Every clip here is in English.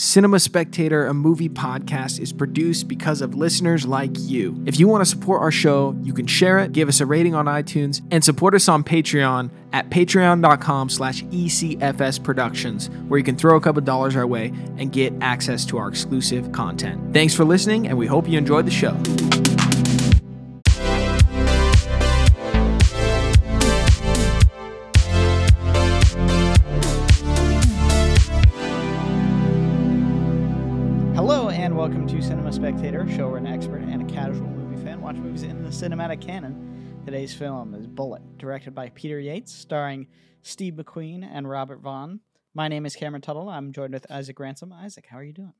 Cinema Spectator, a movie podcast, is produced because of listeners like you. If you want to support our show, you can share it, give us a rating on iTunes, and support us on Patreon at patreon.com slash ECFS Productions, where you can throw a couple dollars our way and get access to our exclusive content. Thanks for listening, and we hope you enjoyed the show. Film is Bullitt, directed by Peter Yates, starring Steve McQueen and Robert Vaughn. My name is Cameron Tuttle. I'm joined with Isaac Ransom. Isaac, how are you doing?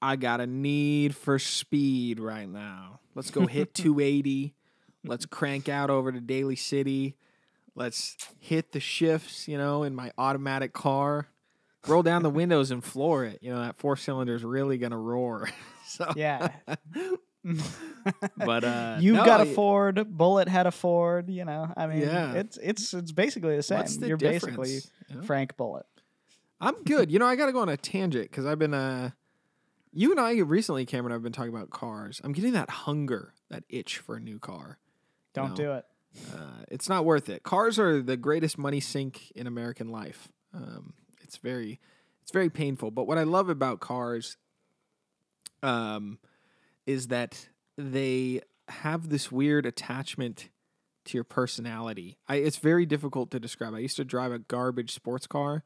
I got a need for speed right now. Let's go hit 280. Let's crank out over to Daly City. Let's hit the shifts, you know, in my automatic car. Roll down the windows and floor it. You know, that four cylinder is really going to roar. so, Yeah. but, uh, You've no, got a Ford. Bullitt had a Ford. You know, I mean, Yeah. it's it's it's basically the same. The You're difference? basically know? Frank Bullitt. I'm good. You know, I got to go on a tangent because I've been, uh, you and I recently, Cameron, I've been talking about cars. I'm getting that hunger, that itch for a new car. Don't No. do it. Uh, it's not worth it. Cars are the greatest money sink in American life. Um, it's very, it's very painful. But what I love about cars, um, is that they have this weird attachment to your personality. I, it's very difficult to describe. I used to drive a garbage sports car,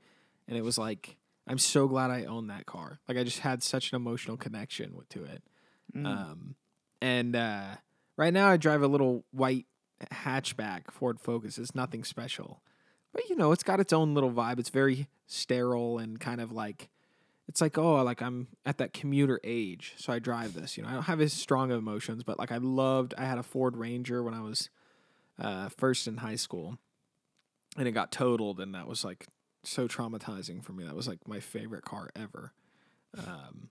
and it was like I'm so glad I own that car. Like I just had such an emotional connection with, to it. Mm. Um, and uh, right now I drive a little white hatchback Ford Focus. It's nothing special, but you know it's got its own little vibe. It's very sterile and kind of like it's like oh like I'm at that commuter age, so I drive this. You know I don't have as strong of emotions, but like I loved. I had a Ford Ranger when I was uh, first in high school, and it got totaled, and that was like so traumatizing for me. That was like my favorite car ever. Um,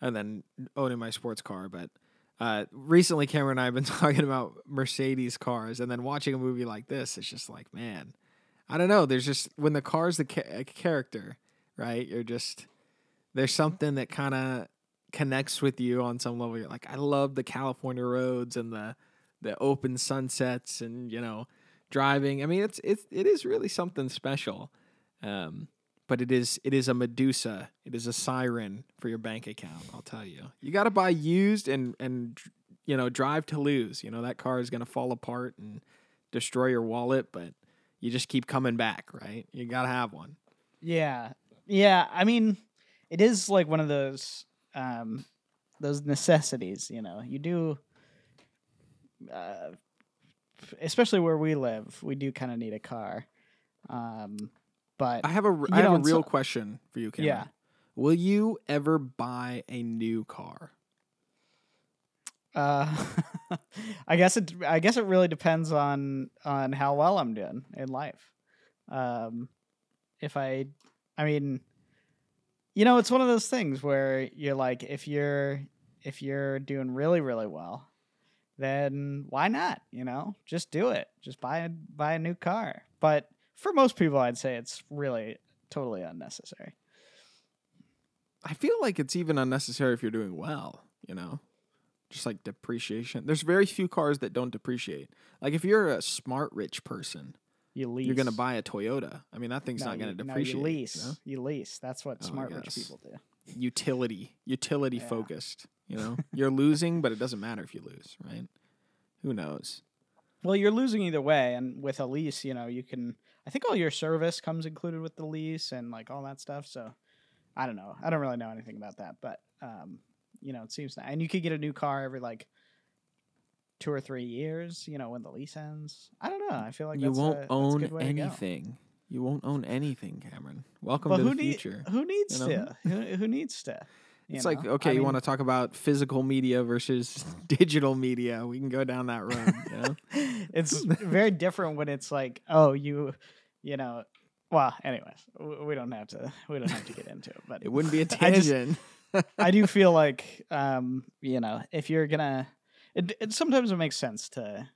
and then owning my sports car. But uh, recently, Cameron and I have been talking about Mercedes cars, and then watching a movie like this, it's just like, man, I don't know. There's just when the car's the ca- character, right? You're just there's something that kind of connects with you on some level. You're like, I love the California roads and the the open sunsets, and you know, driving. I mean, it's it's it is really something special. Um, but it is it is a Medusa. It is a siren for your bank account. I'll tell you. You got to buy used and and you know drive to lose. You know that car is gonna fall apart and destroy your wallet, but you just keep coming back, right? You got to have one. Yeah. Yeah, I mean, it is like one of those um those necessities, you know. You do uh especially where we live, we do kind of need a car. Um but I have a I have a real so- question for you, Cameron. yeah. Will you ever buy a new car? Uh I guess it I guess it really depends on on how well I'm doing in life. Um if I I mean you know, it's one of those things where you're like if you're if you're doing really really well, then why not, you know? Just do it. Just buy a buy a new car. But for most people I'd say it's really totally unnecessary. I feel like it's even unnecessary if you're doing well, you know? Just like depreciation. There's very few cars that don't depreciate. Like if you're a smart rich person, You lease. you're going to buy a Toyota. I mean, that thing's No, not going to depreciate. you you lease. You lease. That's what Oh, smart rich people do. Utility, utility Yeah. focused, you know? you're losing, but it doesn't matter if you lose, right? Who knows? Well, you're losing either way, and with a lease, you know, you can. I think all your service comes included with the lease and like all that stuff. So, I don't know. I don't really know anything about that, but um, you know, it seems nice. And you could get a new car every like two or three years. You know, when the lease ends. I don't know. I feel like you that's won't a, own anything. You won't own anything, Cameron. Welcome But to the need- future. Who needs you know? to? Who, who needs to? It's like okay, I you mean, want to talk about physical media versus digital media? We can go down that road. You know? it's very different when it's like, oh, you, you know. Well, anyways, we don't have to. We don't have to get into it, but It wouldn't be a I just- tangent. I do feel like, um, you know, if you're gonna, it, it sometimes it makes sense to,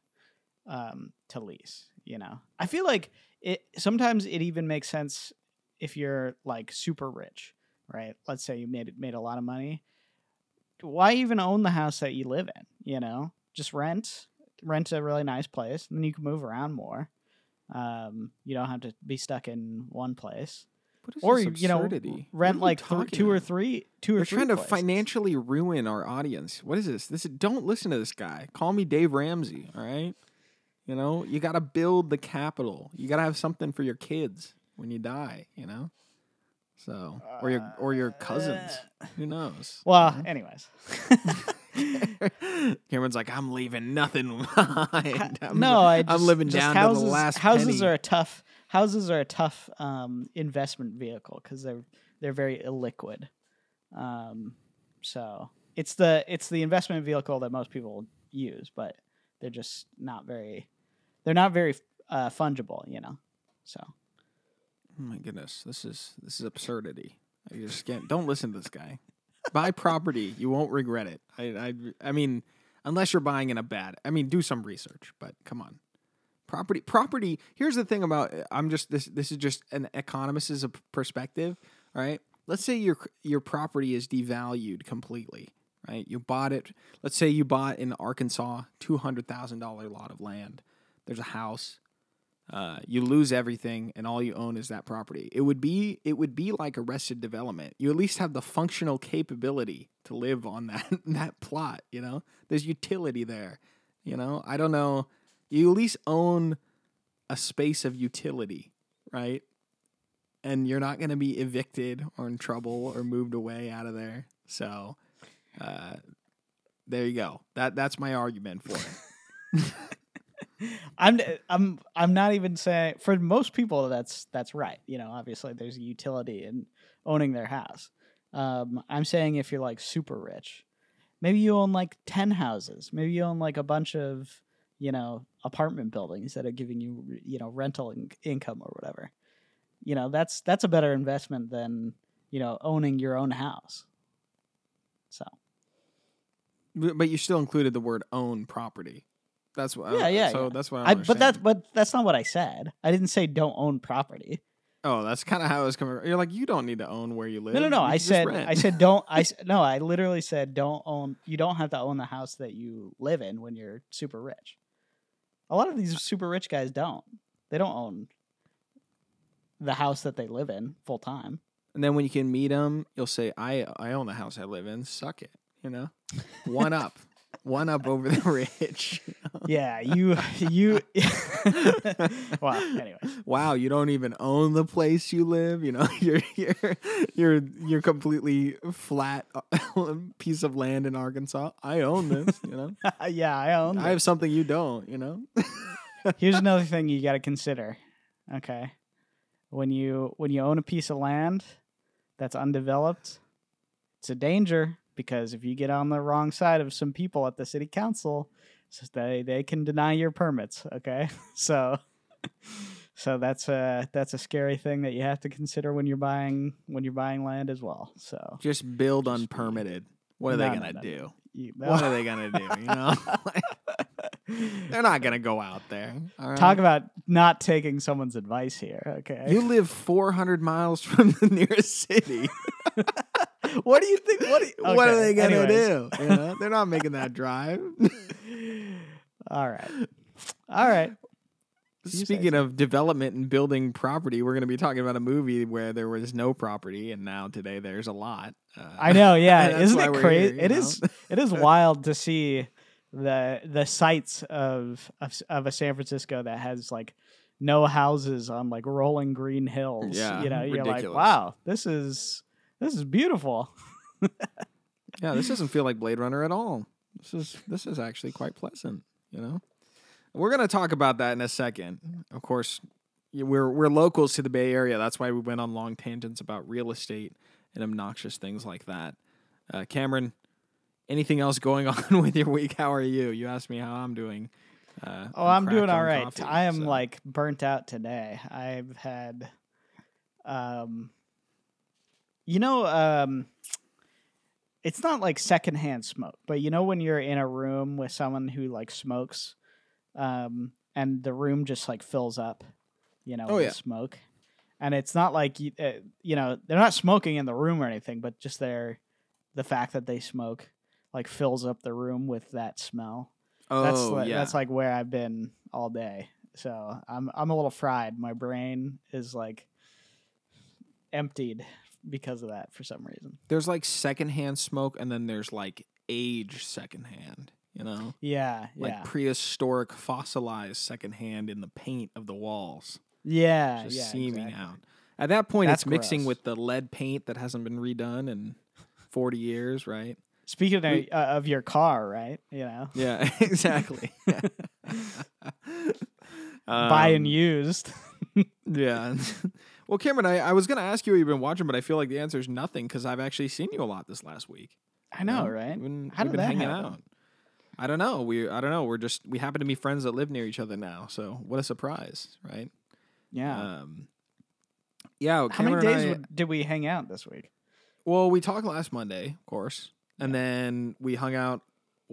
um, to lease. You know, I feel like it sometimes it even makes sense if you're like super rich right? Let's say you made made a lot of money. Why even own the house that you live in? You know, just rent, rent a really nice place, and then you can move around more. Um, you don't have to be stuck in one place, or you know, rent like th- two or three, two or They're three. trying to places. financially ruin our audience. What is this? This is, don't listen to this guy. Call me Dave Ramsey. All right. You know, you got to build the capital. You got to have something for your kids when you die. You know, so or your or your cousins. Uh. Who knows? Well, anyways. Cameron's like, I'm leaving nothing behind. I'm, no, I I'm living just down houses, to the last Houses penny. are a tough. Houses are a tough um, investment vehicle because they're they're very illiquid. Um, so it's the it's the investment vehicle that most people use, but they're just not very they're not very uh, fungible. You know, so Oh my goodness, this is this is absurdity. I just can't. Don't listen to this guy. Buy property, you won't regret it. I, I I mean, unless you're buying in a bad. I mean, do some research, but come on. Property property. Here's the thing about I'm just this this is just an economist's perspective, right? Let's say your your property is devalued completely, right? You bought it. Let's say you bought in Arkansas two hundred thousand dollar lot of land. There's a house uh, you lose everything and all you own is that property it would be it would be like arrested development you at least have the functional capability to live on that that plot you know there's utility there you know i don't know you at least own a space of utility right? And you're not going to be evicted or in trouble or moved away out of there. So uh, there you go. That that's my argument for it. I'm I'm I'm not even saying for most people that's that's right. You know, obviously there's utility in owning their house. Um, I'm saying if you're like super rich, maybe you own like ten houses, maybe you own like a bunch of you know apartment buildings that are giving you you know rental in- income or whatever. You know, that's that's a better investment than you know owning your own house. So But you still included the word own property. That's what. Yeah, yeah, So yeah. that's what I. I, but that's but that's not what I said. I didn't say don't own property. Oh, that's kind of how it was coming. You're like, you don't need to own where you live. No, no, no. I said, rent." I said, don't. I no. I literally said, don't own. You don't have to own the house that you live in when you're super rich. A lot of these super rich guys don't. They don't own the house that they live in full time. And then when you can meet them, you'll say, "I I own the house I live in. Suck it." You know, one up, one up over the rich. Yeah, you, you. well, anyway, wow, you don't even own the place you live. You know, you're you're you're you're completely flat piece of land in Arkansas. I own this. You know, yeah, I own. I have something you don't. You know. Here's another thing you got to consider. Okay, when you when you own a piece of land that's undeveloped, it's a danger because if you get on the wrong side of some people at the city council, they they can deny your permits. Okay, so so that's a that's a scary thing that you have to consider when you're buying when you're buying land as well. So Just build unpermitted. What are No, they gonna no, no. do? you, What are they gonna do? You know, they're not gonna go out there. all right? talk about not taking someone's advice here. Okay, You live 400 miles from the nearest city. what do you think? What do you, What are they gonna anyways. do? You know, they're not making that drive. All right. All right. Speaking of development and building property, we're going to be talking about a movie where there was no property, and now today there's a lot. Uh, I know, yeah. Isn't it crazy? here, It you is know? it is wild to see the the sites of, of of a San Francisco that has like no houses on like rolling green hills. Yeah, You know, you're like, wow, this is this is beautiful. Yeah, this doesn't feel like Blade Runner at all. This is this is actually quite pleasant. You know, we're gonna talk about that in a second. Of course, we're we're locals to the Bay Area. That's why we went on long tangents about real estate and obnoxious things like that. Uh, Cameron, anything else going on with your week? How are you? You asked me how I'm doing. Uh, Oh, I'm doing cracked all right. coffee, I am so- like burnt out today. I've had um you know um it's not like secondhand smoke, but you know when you're in a room with someone who like smokes um and the room just like fills up, you know, Oh, with yeah. smoke. and it's not like you, uh, you know they're not smoking in the room or anything, but just their the fact that they smoke like fills up the room with that smell. Oh, that's like, yeah. that's like where I've been all day. So I'm I'm a little fried. My brain is like emptied because of that for some reason. there's like secondhand smoke, and then there's like age secondhand. You know, Yeah, like yeah, prehistoric fossilized secondhand in the paint of the walls, yeah, just yeah. seaming exactly. out. At that point, That's it's mixing with the lead paint that hasn't been redone in 40 years, right? Speaking of, uh, of your car, right? You know, Yeah, exactly. buying Um, used. Yeah. well, Cameron, I, I was going to ask you what you've been watching, but I feel like the answer is nothing because I've actually seen you a lot this last week. I you know, right? How we've did been that hanging happen? out. I don't know. We I don't know. We're just we happen to be friends that live near each other now. So what a surprise, right? Yeah. Um, yeah. How many Cameron and days I- did we hang out this week? Well, we talked last Monday, of course, and then we hung out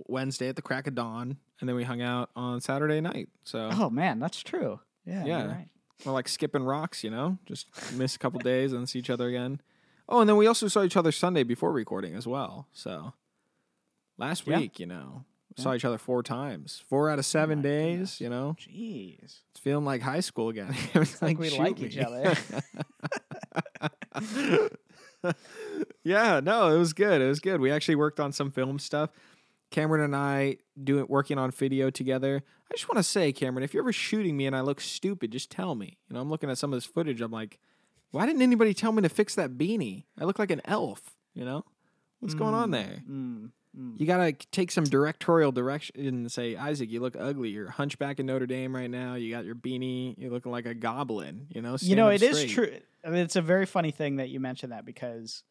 Wednesday at the crack of dawn, and then we hung out on Saturday night. So Oh man, that's true. Yeah, Yeah. right. we're like skipping rocks, you know, just miss a couple days and see each other again. Oh, and then we also saw each other Sunday before recording as well. So last Yeah. week, you know, Yeah. saw each other four times, four out of oh seven days. goodness. You know, Jeez. it's feeling like high school again. it's like we shoot like me. each other. yeah, no, it was good. It was good. We actually worked on some film stuff. Cameron and I doing working on video together. I just want to say, Cameron, if you're ever shooting me and I look stupid, just tell me. You know, I'm looking at some of this footage. I'm like, why didn't anybody tell me to fix that beanie? I look like an elf. You know, what's going on Mm, there? Mm, mm. You gotta take some directorial direction and say, Isaac, you look ugly. You're hunchback in Notre Dame right now. You got your beanie. You're looking like a goblin. You know, you know, up it is straight. true. I mean, it's a very funny thing that you mentioned that because,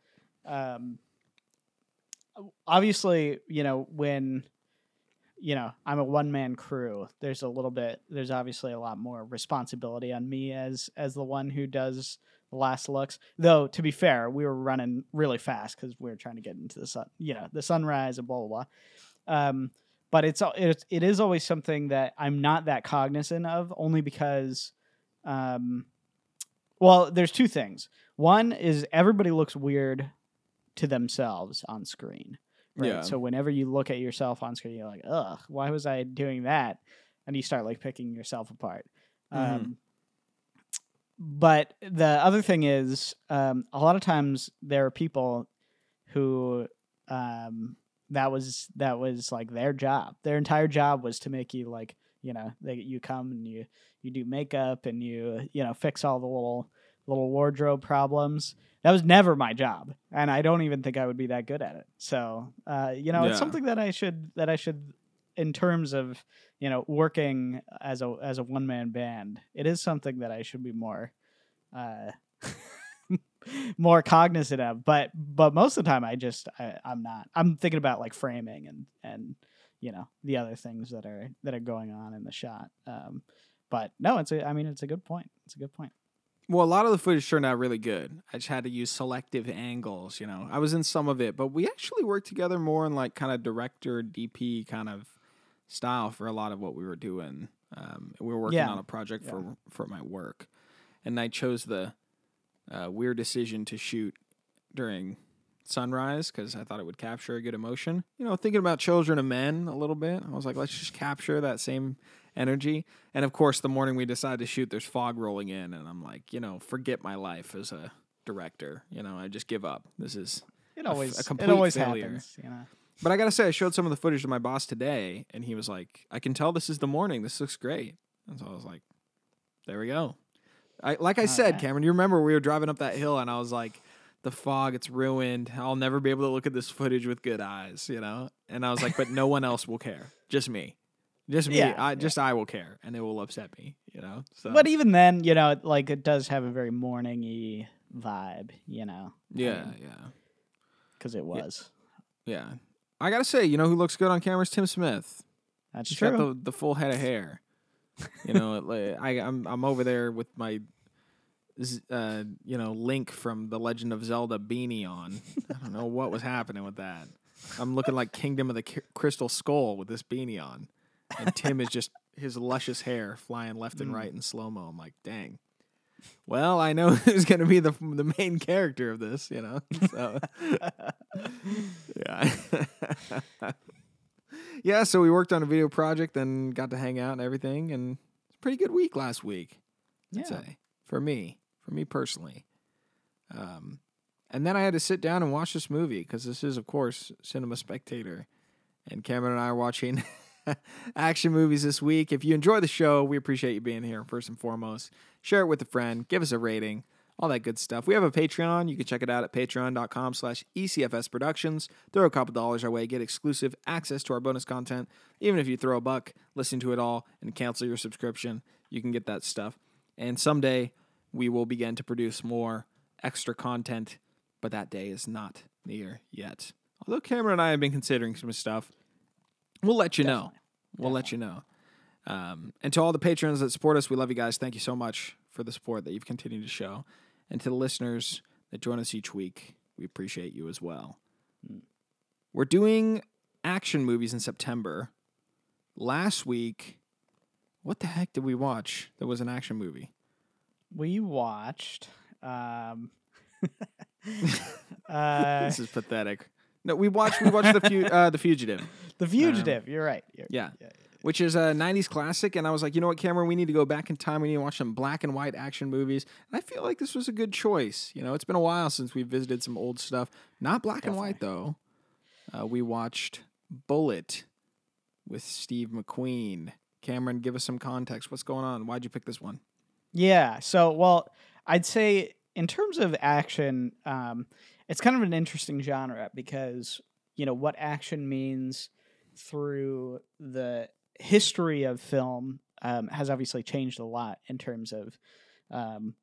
um, obviously, you know, when, you know, I'm a one man crew. There's a little bit. There's obviously a lot more responsibility on me as as the one who does the last looks. Though to be fair, we were running really fast because we were trying to get into the sun. You know, the sunrise and blah blah blah. Um, but it's it's it is always something that I'm not that cognizant of, only because, um, well, there's two things. One is everybody looks weird to themselves on screen. Right. Yeah. So whenever you look at yourself on screen, you're like, ugh, why was I doing that? And you start like picking yourself apart. Mhm. Um, but the other thing is, um, a lot of times there are people who um, that was that was like their job. Their entire job was to make you like you know they, you come and you you do makeup and you you know fix all the little little wardrobe problems. That was never my job, and I don't even think I would be that good at it. So uh, you know, Yeah. it's something that I should that I should in terms of you know working as a as a one man band. It is something that I should be more. Uh, more cognizant of but but most of the time i just I, i'm not i'm thinking about like framing and and you know the other things that are that are going on in the shot um but no it's a i mean it's a good point it's a good point Well, a lot of the footage turned out really good. I just had to use selective angles, you know. I was in some of it, but we actually worked together more in like kind of director DP kind of style for a lot of what we were doing. Um, we were working Yeah. on a project Yeah. for for my work, and I chose the uh, weird decision to shoot during sunrise because I thought it would capture a good emotion. You know, thinking about children and men a little bit. I was like, let's just capture that same energy. And of course, the morning we decided to shoot, there's fog rolling in, and I'm like, you know, forget my life as a director. You know, I just give up. This is. it f- always a it complete always failure. happens you know But I gotta say, I showed some of the footage to my boss today, and he was like, "I can tell this is the morning. This looks great." And so I was like, "There we go." I like I said, Alright. Cameron. You remember we were driving up that hill, and I was like, "The fog, it's ruined. I'll never be able to look at this footage with good eyes," you know. And I was like, "But no one else will care. Just me." Just me, Yeah, I yeah. just I will care, and it will upset me, you know. So, but even then you know like it does have a very morning-y vibe you know yeah, yeah, because it was yeah. I gotta say, you know who looks good on camera is Tim Smith. that's He's true got the, the full head of hair. You know, I, I'm I'm over there with my, uh, you know, Link from the Legend of Zelda beanie on. I don't know what was happening with that. I'm looking like Kingdom of the Crystal Skull with this beanie on, and Tim is just his luscious hair flying left and Mm. right in slow mo. I'm like, dang. Well, I know who's going to be the the main character of this, you know. So yeah. yeah, so we worked on a video project and got to hang out and everything and it's a pretty good week last week. I'd Yeah. say for me, for me personally. Um, and then I had to sit down and watch this movie because this is, of course, Cinema Spectator, and Cameron and I are watching action movies this week. If you enjoy the show, we appreciate you being here first and foremost. Share it with a friend, give us a rating, all that good stuff. We have a Patreon. You can check it out at patreon.com slash ECFS Productions. Throw a couple dollars our way, get exclusive access to our bonus content. Even if you throw a buck, listen to it all, and cancel your subscription, you can get that stuff. And someday we will begin to produce more extra content, but that day is not near yet. Although Cameron and I have been considering some stuff, we'll let you know. We'll let you know. Um, and to all the patrons that support us, we love you guys. Thank you so much for the support that you've continued to show. And to the listeners that join us each week, we appreciate you as well. We're doing action movies in September. Last week, what the heck did we watch that was an action movie? We watched. Um, uh, this is pathetic. No, we watched we watched the fu- uh, the Fugitive. the Fugitive. you're right. You're, Yeah. yeah, which is a 90s classic. And I was like, you know what, Cameron, we need to go back in time. We need to watch some black and white action movies. And I feel like this was a good choice. You know, it's been a while since we visited some old stuff. Not black and white, though. Uh, we watched Bullitt with Steve McQueen. Cameron, give us some context. What's going on? Why'd you pick this one? Yeah. So, well, I'd say in terms of action, um, it's kind of an interesting genre because you know what action means through the history of film um, has obviously changed a lot in terms of, um,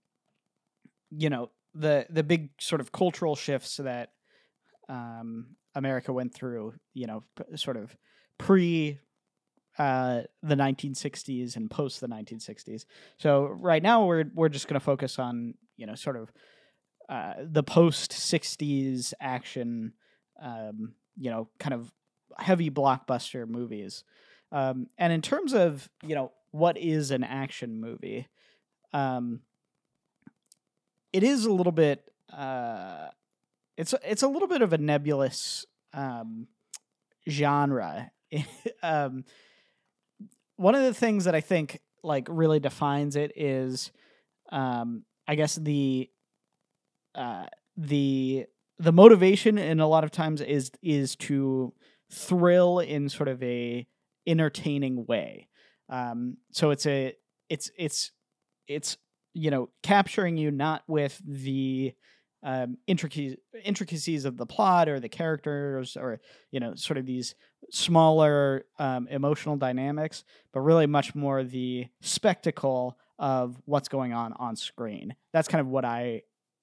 you know, the the big sort of cultural shifts that um, America went through. You know, p- sort of pre. Uh, the 1960s and post the 1960s. So right now we're we're just going to focus on you know sort of uh, the post '60s action, um, you know, kind of heavy blockbuster movies. Um, and in terms of you know what is an action movie, um, it is a little bit. Uh, it's it's a little bit of a nebulous um, genre. um, one of the things that I think like really defines it is um I guess the uh the the motivation in a lot of times is is to thrill in sort of a entertaining way. Um so it's a it's it's it's you know capturing you not with the um, intricacies intricacies of the plot or the characters or you know sort of these smaller um, emotional dynamics, but really much more the spectacle of what's going on on screen. That's kind of what I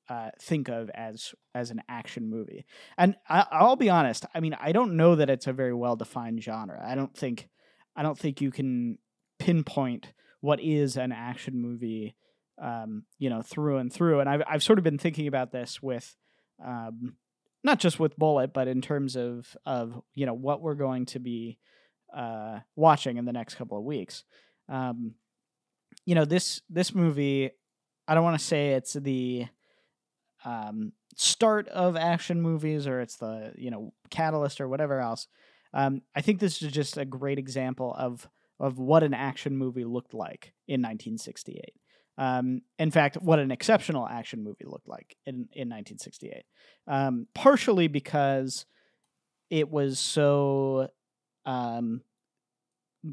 uh, think of as as an action movie. And I, I'll be honest. I mean, I don't know that it's a very well defined genre. I don't think I don't think you can pinpoint what is an action movie um, you know, through and through. And I've I've sort of been thinking about this with, um, not just with Bullitt, but in terms of of you know what we're going to be uh, watching in the next couple of weeks. Um, you know this this movie, I don't want to say it's the um, start of action movies or it's the you know catalyst or whatever else. Um, I think this is just a great example of of what an action movie looked like in 1968. Um, in fact, what an exceptional action movie looked like in, in 1968. Um, partially because it was so um,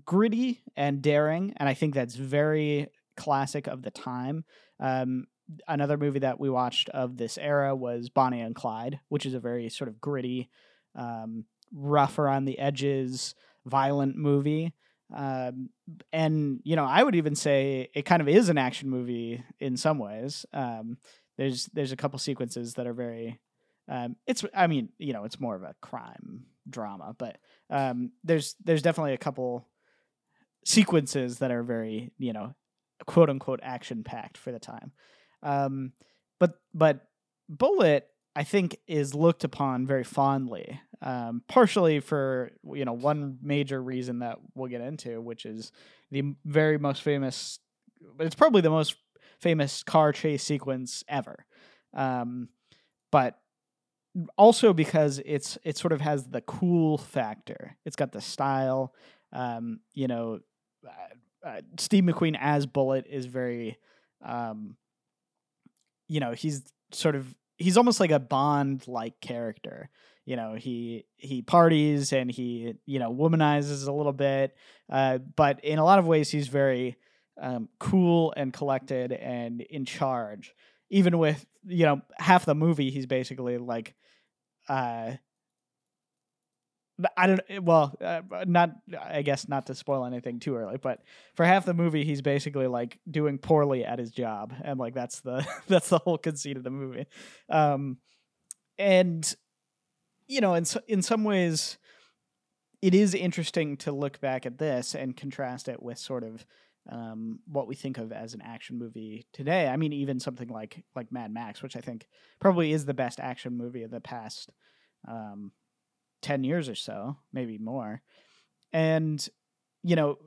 gritty and daring, and I think that's very classic of the time. Um, another movie that we watched of this era was Bonnie and Clyde, which is a very sort of gritty, um, rough around the edges, violent movie. Um, and you know, I would even say it kind of is an action movie in some ways. Um, there's there's a couple sequences that are very. Um, it's I mean you know it's more of a crime drama, but um, there's there's definitely a couple sequences that are very you know quote unquote action packed for the time. Um, but but Bullitt I think is looked upon very fondly, um, partially for you know one major reason that we'll get into, which is the very most famous. It's probably the most famous car chase sequence ever. Um, but also because it's it sort of has the cool factor. It's got the style. Um, you know, uh, uh, Steve McQueen as Bullitt is very, um, you know, he's sort of he's almost like a Bond like character. You know, he he parties and he you know womanizes a little bit, uh, but in a lot of ways he's very um, cool and collected and in charge. Even with you know half the movie, he's basically like uh I don't well uh, not I guess not to spoil anything too early but for half the movie he's basically like doing poorly at his job and like that's the that's the whole conceit of the movie um and you know in in some ways it is interesting to look back at this and contrast it with sort of um, what we think of as an action movie today. I mean, even something like like Mad Max, which I think probably is the best action movie of the past um, ten years or so, maybe more. And you know,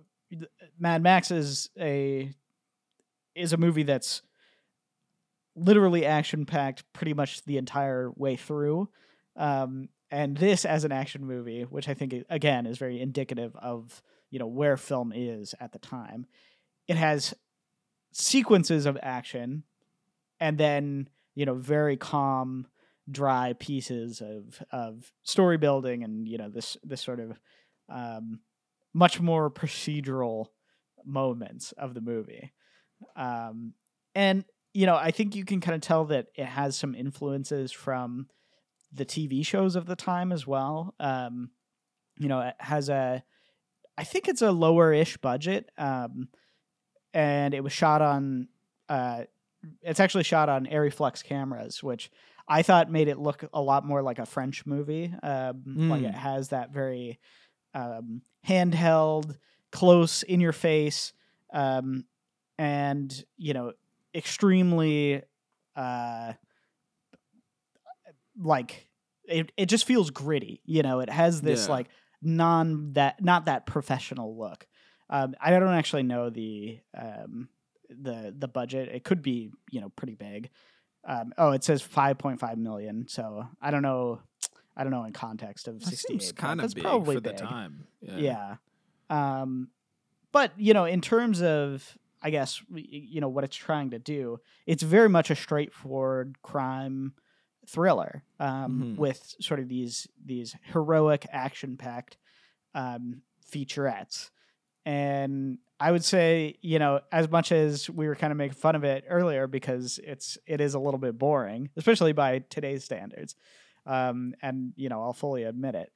Mad Max is a is a movie that's literally action packed pretty much the entire way through. Um, and this as an action movie, which I think again is very indicative of you know where film is at the time. It has sequences of action and then you know very calm dry pieces of of story building and you know this this sort of um, much more procedural moments of the movie um, and you know i think you can kind of tell that it has some influences from the tv shows of the time as well um, you know it has a I think it's a lower ish budget. Um, and it was shot on, uh, it's actually shot on Arriflex cameras, which I thought made it look a lot more like a French movie. Um, mm. Like it has that very um, handheld, close, in your face, um, and, you know, extremely, uh, like, it, it just feels gritty. You know, it has this yeah. like non that not that professional look. Um, I don't actually know the um, the the budget. It could be you know pretty big. Um, oh, it says five point five million. So I don't know. I don't know in context of sixty eight. Kind of probably for big. the time. Yeah. yeah. Um, but you know, in terms of I guess you know what it's trying to do, it's very much a straightforward crime thriller um, mm-hmm. with sort of these these heroic action packed um, featurettes and i would say you know as much as we were kind of making fun of it earlier because it's it is a little bit boring especially by today's standards um, and you know i'll fully admit it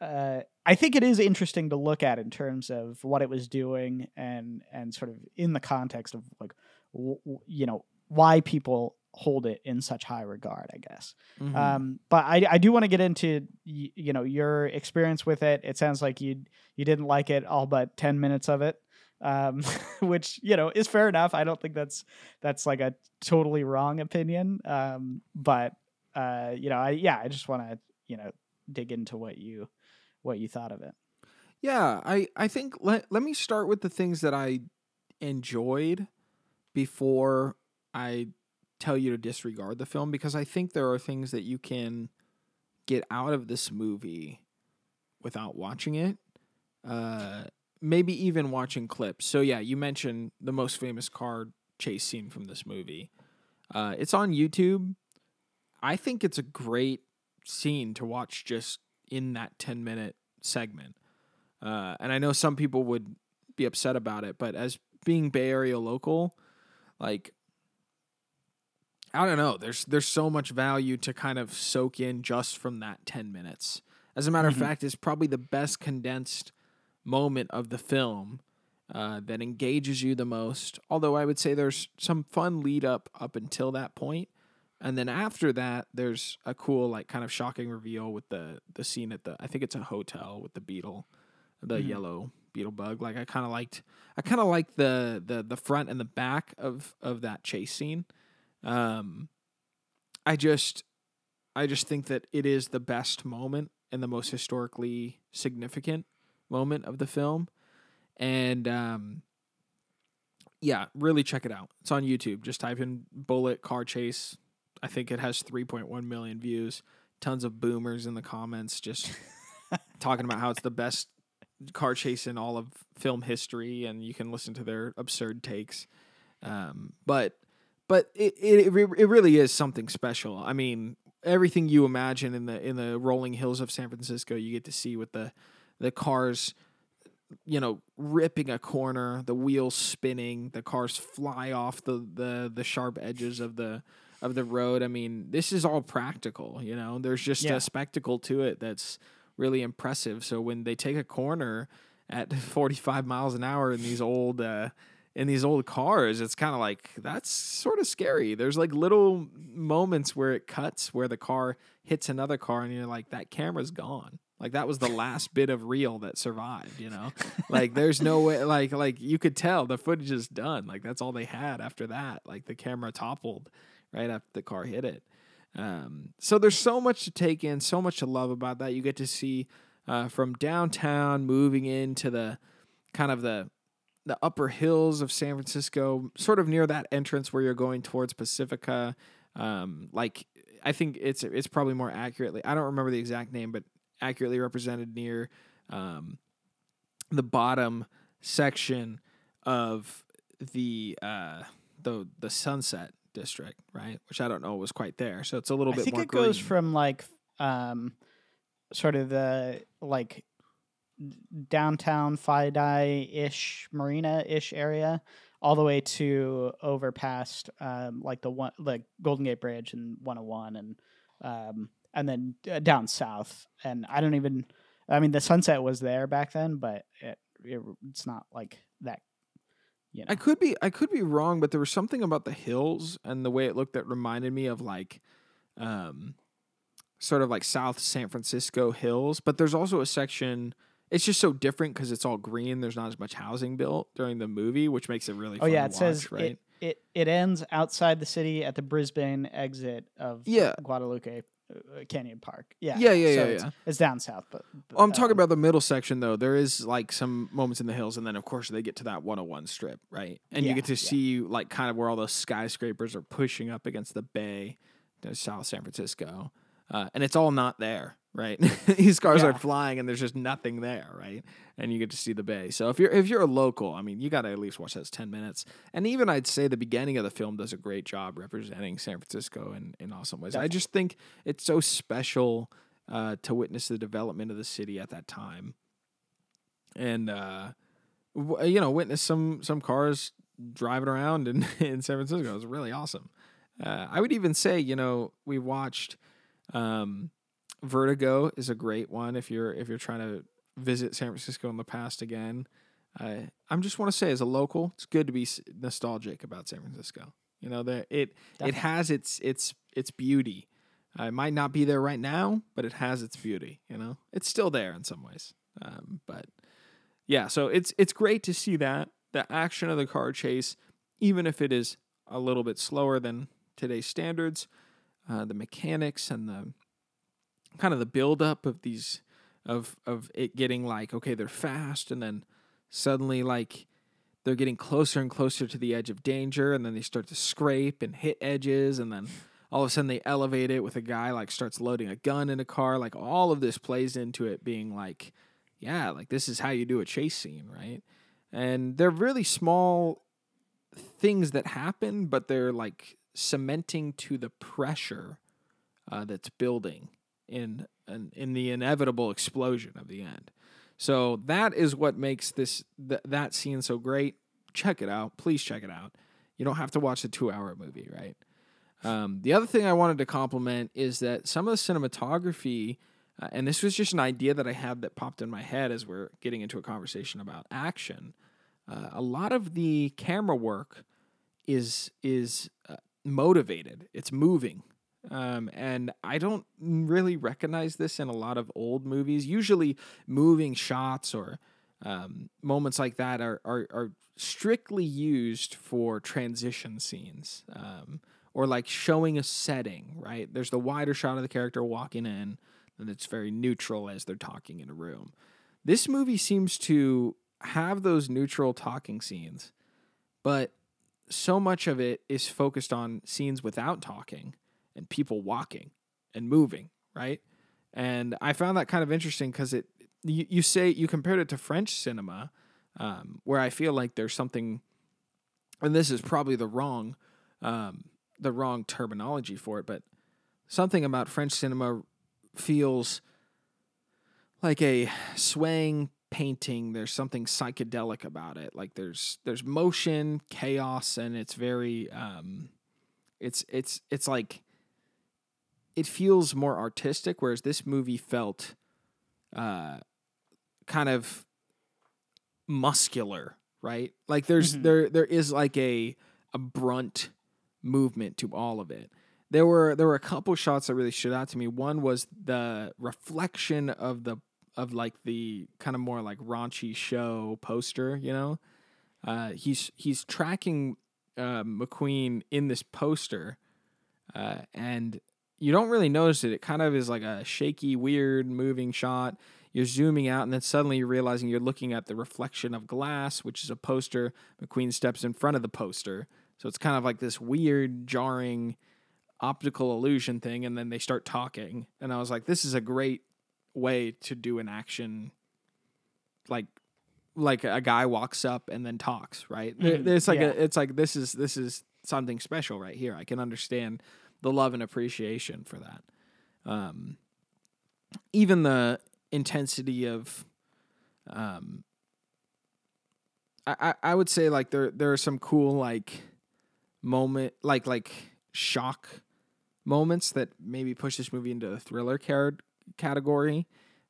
uh, I think it is interesting to look at in terms of what it was doing and and sort of in the context of like w- w- you know why people hold it in such high regard, I guess. Mm-hmm. Um, but I, I do want to get into y- you know your experience with it. It sounds like you you didn't like it all but ten minutes of it, um, which you know is fair enough. I don't think that's that's like a totally wrong opinion. Um, but uh, you know, I yeah, I just want to you know dig into what you what you thought of it. Yeah, I I think let let me start with the things that I enjoyed before I tell you to disregard the film because I think there are things that you can get out of this movie without watching it. Uh, maybe even watching clips. So yeah, you mentioned the most famous car chase scene from this movie. Uh, it's on YouTube. I think it's a great scene to watch just in that 10 minute segment. Uh, and I know some people would be upset about it, but as being Bay Area local, like I don't know. There's there's so much value to kind of soak in just from that 10 minutes. As a matter mm-hmm. of fact, it's probably the best condensed moment of the film uh, that engages you the most. Although I would say there's some fun lead up up until that point, and then after that, there's a cool like kind of shocking reveal with the the scene at the I think it's a hotel with the beetle, the mm-hmm. yellow beetle bug. Like I kind of liked I kind of liked the the the front and the back of of that chase scene. Um, I just, I just think that it is the best moment and the most historically significant moment of the film, and um, yeah, really check it out. It's on YouTube. Just type in Bullitt car chase. I think it has 3.1 million views. Tons of boomers in the comments just talking about how it's the best car chase in all of film history, and you can listen to their absurd takes. Um, but but it, it it really is something special. I mean, everything you imagine in the in the rolling hills of San Francisco, you get to see with the the cars you know, ripping a corner, the wheels spinning, the cars fly off the, the, the sharp edges of the of the road. I mean, this is all practical, you know. There's just Yeah. a spectacle to it that's really impressive. So when they take a corner at 45 miles an hour in these old uh in these old cars, it's kind of like that's sort of scary. There's like little moments where it cuts where the car hits another car and you're like that camera's gone. Like that was the last bit of reel that survived, you know? Like there's no way like like you could tell the footage is done. Like that's all they had after that. Like the camera toppled right after the car hit it. Um, so there's so much to take in, so much to love about that. You get to see uh, from downtown moving into the kind of the the upper hills of San Francisco, sort of near that entrance where you're going towards Pacifica. Um, like I think it's it's probably more accurately. I don't remember the exact name, but accurately represented near um, the bottom section of the uh, the the Sunset District, right? Which I don't know was quite there, so it's a little I bit I think more. it goes from like um sort of the like downtown FiDi ish marina ish area all the way to over past um like the one like Golden Gate Bridge and 101 and um and then uh, down south. And I don't even I mean the sunset was there back then but it, it it's not like that you know. I could be I could be wrong, but there was something about the hills and the way it looked that reminded me of like um sort of like South San Francisco hills, but there's also a section it's just so different because it's all green. There's not as much housing built during the movie, which makes it really Oh fun yeah, it watch, says right? it, it it ends outside the city at the Brisbane exit of Yeah. Guadalupe uh, Canyon Park. Yeah, Yeah, yeah, so yeah, it's, yeah. It's down south, but, but I'm talking um, about the middle section though. There is like some moments in the hills, and then of course they get to that 101 strip, right? And you get to yeah. see like kind of where all those skyscrapers are pushing up against the bay, to South San Francisco, uh, and it's all not there, right? These cars are flying, and there's just nothing there, right? And you get to see the bay. So if you're if you're a local, I mean, you got to at least watch those 10 minutes. And even I'd say the beginning of the film does a great job representing San Francisco in in awesome ways. I just think it's so special uh, to witness the development of the city at that time, and uh, w- you know, witness some some cars driving around in in San Francisco. It was really awesome. Uh, I would even say, you know, we watched um, Vertigo is a great one if you're if you're trying to visit San Francisco in the past again. I I'm just want to say as a local, it's good to be nostalgic about San Francisco. You know, that it it has its its its beauty. Uh, it might not be there right now, but it has its beauty. You know, it's still there in some ways. Um, but yeah, so it's it's great to see that the action of the car chase, even if it is a little bit slower than today's standards, uh, the mechanics and the kind of the buildup of these of of it getting like okay they're fast and then suddenly like they're getting closer and closer to the edge of danger and then they start to scrape and hit edges and then all of a sudden they elevate it with a guy like starts loading a gun in a car. Like all of this plays into it being like yeah like this is how you do a chase scene right? And they're really small things that happen but they're like cementing to the pressure uh, that's building in in, in the inevitable explosion of the end. So that is what makes this th- that scene so great. Check it out, please check it out. You don't have to watch the two-hour movie, right? Um, the other thing I wanted to compliment is that some of the cinematography, uh, and this was just an idea that I had that popped in my head as we're getting into a conversation about action. Uh, a lot of the camera work is is uh, motivated. It's moving, um, and I don't really recognize this in a lot of old movies. Usually, moving shots or um, moments like that are, are are strictly used for transition scenes, um, or like showing a setting. Right? There's the wider shot of the character walking in, and it's very neutral as they're talking in a room. This movie seems to have those neutral talking scenes, but so much of it is focused on scenes without talking and people walking and moving, right? And I found that kind of interesting because it you, you say you compared it to French cinema, um, where I feel like there's something, and this is probably the wrong, um, the wrong terminology for it, but something about French cinema feels like a swaying painting. There's something psychedelic about it. Like there's there's motion, chaos, and it's very um, it's it's it's like it feels more artistic, whereas this movie felt uh, kind of muscular, right? Like there's Mhm. there there is like a a brunt movement to all of it. There were there were a couple shots that really stood out to me. One was the reflection of the of like the kind of more like raunchy show poster, you know? Uh, he's he's tracking uh, McQueen in this poster, uh, and you don't really notice it. It kind of is like a shaky, weird, moving shot. You're zooming out, and then suddenly you're realizing you're looking at the reflection of glass, which is a poster. McQueen steps in front of the poster, so it's kind of like this weird, jarring optical illusion thing. And then they start talking, and I was like, "This is a great way to do an action, like." Like a guy walks up and then talks, right? There- Mhm, It's like yeah. a, it's like this is this is something special right here. I can understand the love and appreciation for that. Um, even the intensity of, um, I, I I would say like there there are some cool like moment like like shock moments that maybe push this movie into the thriller car- category.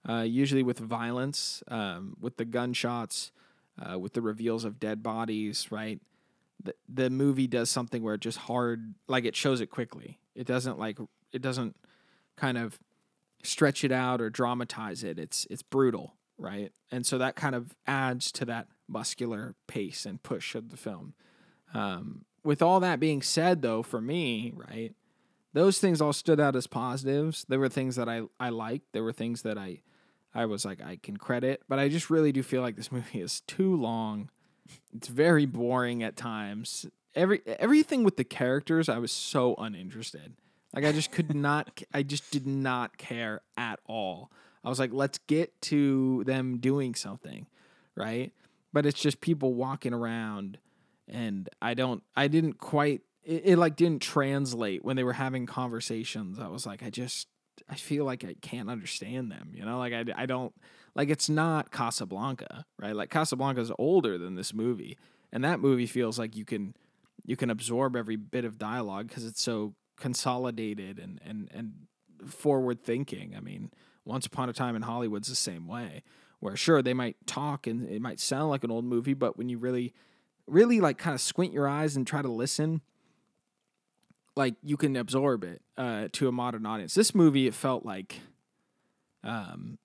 Uh, usually with violence, um, with the gunshots, uh, with the reveals of dead bodies, right? The the movie does something where it just hard like it shows it quickly. It doesn't like it doesn't kind of stretch it out or dramatize it. It's it's brutal, right? And so that kind of adds to that muscular pace and push of the film. Um, with all that being said, though, for me, right, those things all stood out as positives. There were things that I I liked. There were things that I I was like I can credit, but I just really do feel like this movie is too long. It's very boring at times. Every everything with the characters, I was so uninterested. Like I just could not. I just did not care at all. I was like, let's get to them doing something, right? But it's just people walking around, and I don't. I didn't quite. It, it like didn't translate when they were having conversations. I was like, I just. I feel like I can't understand them. You know, like I. I don't like it's not Casablanca, right? Like Casablanca is older than this movie, and that movie feels like you can you can absorb every bit of dialogue because it's so consolidated and and and forward thinking. I mean, Once Upon a Time in Hollywood's the same way, where sure they might talk and it might sound like an old movie, but when you really really like kind of squint your eyes and try to listen like you can absorb it uh, to a modern audience. This movie, it felt like, um,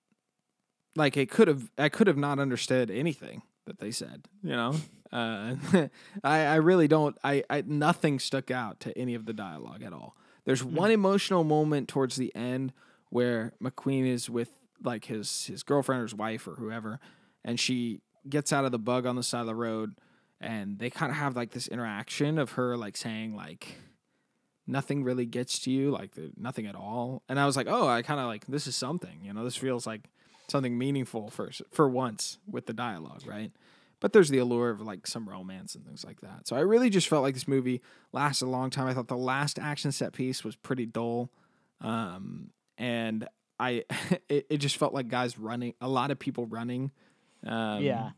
like it could have I could have not understood anything that they said. You know, uh, I I really don't. I, I nothing stuck out to any of the dialogue at all. There's one emotional moment towards the end where McQueen is with like his his girlfriend or his wife or whoever, and she gets out of the bug on the side of the road, and they kind of have like this interaction of her like saying like nothing really gets to you like nothing at all and i was like oh i kind of like this is something you know this feels like something meaningful for for once with the dialogue right but there's the allure of like some romance and things like that so i really just felt like this movie lasted a long time i thought the last action set piece was pretty dull um and i it, it just felt like guys running a lot of people running um Yeah.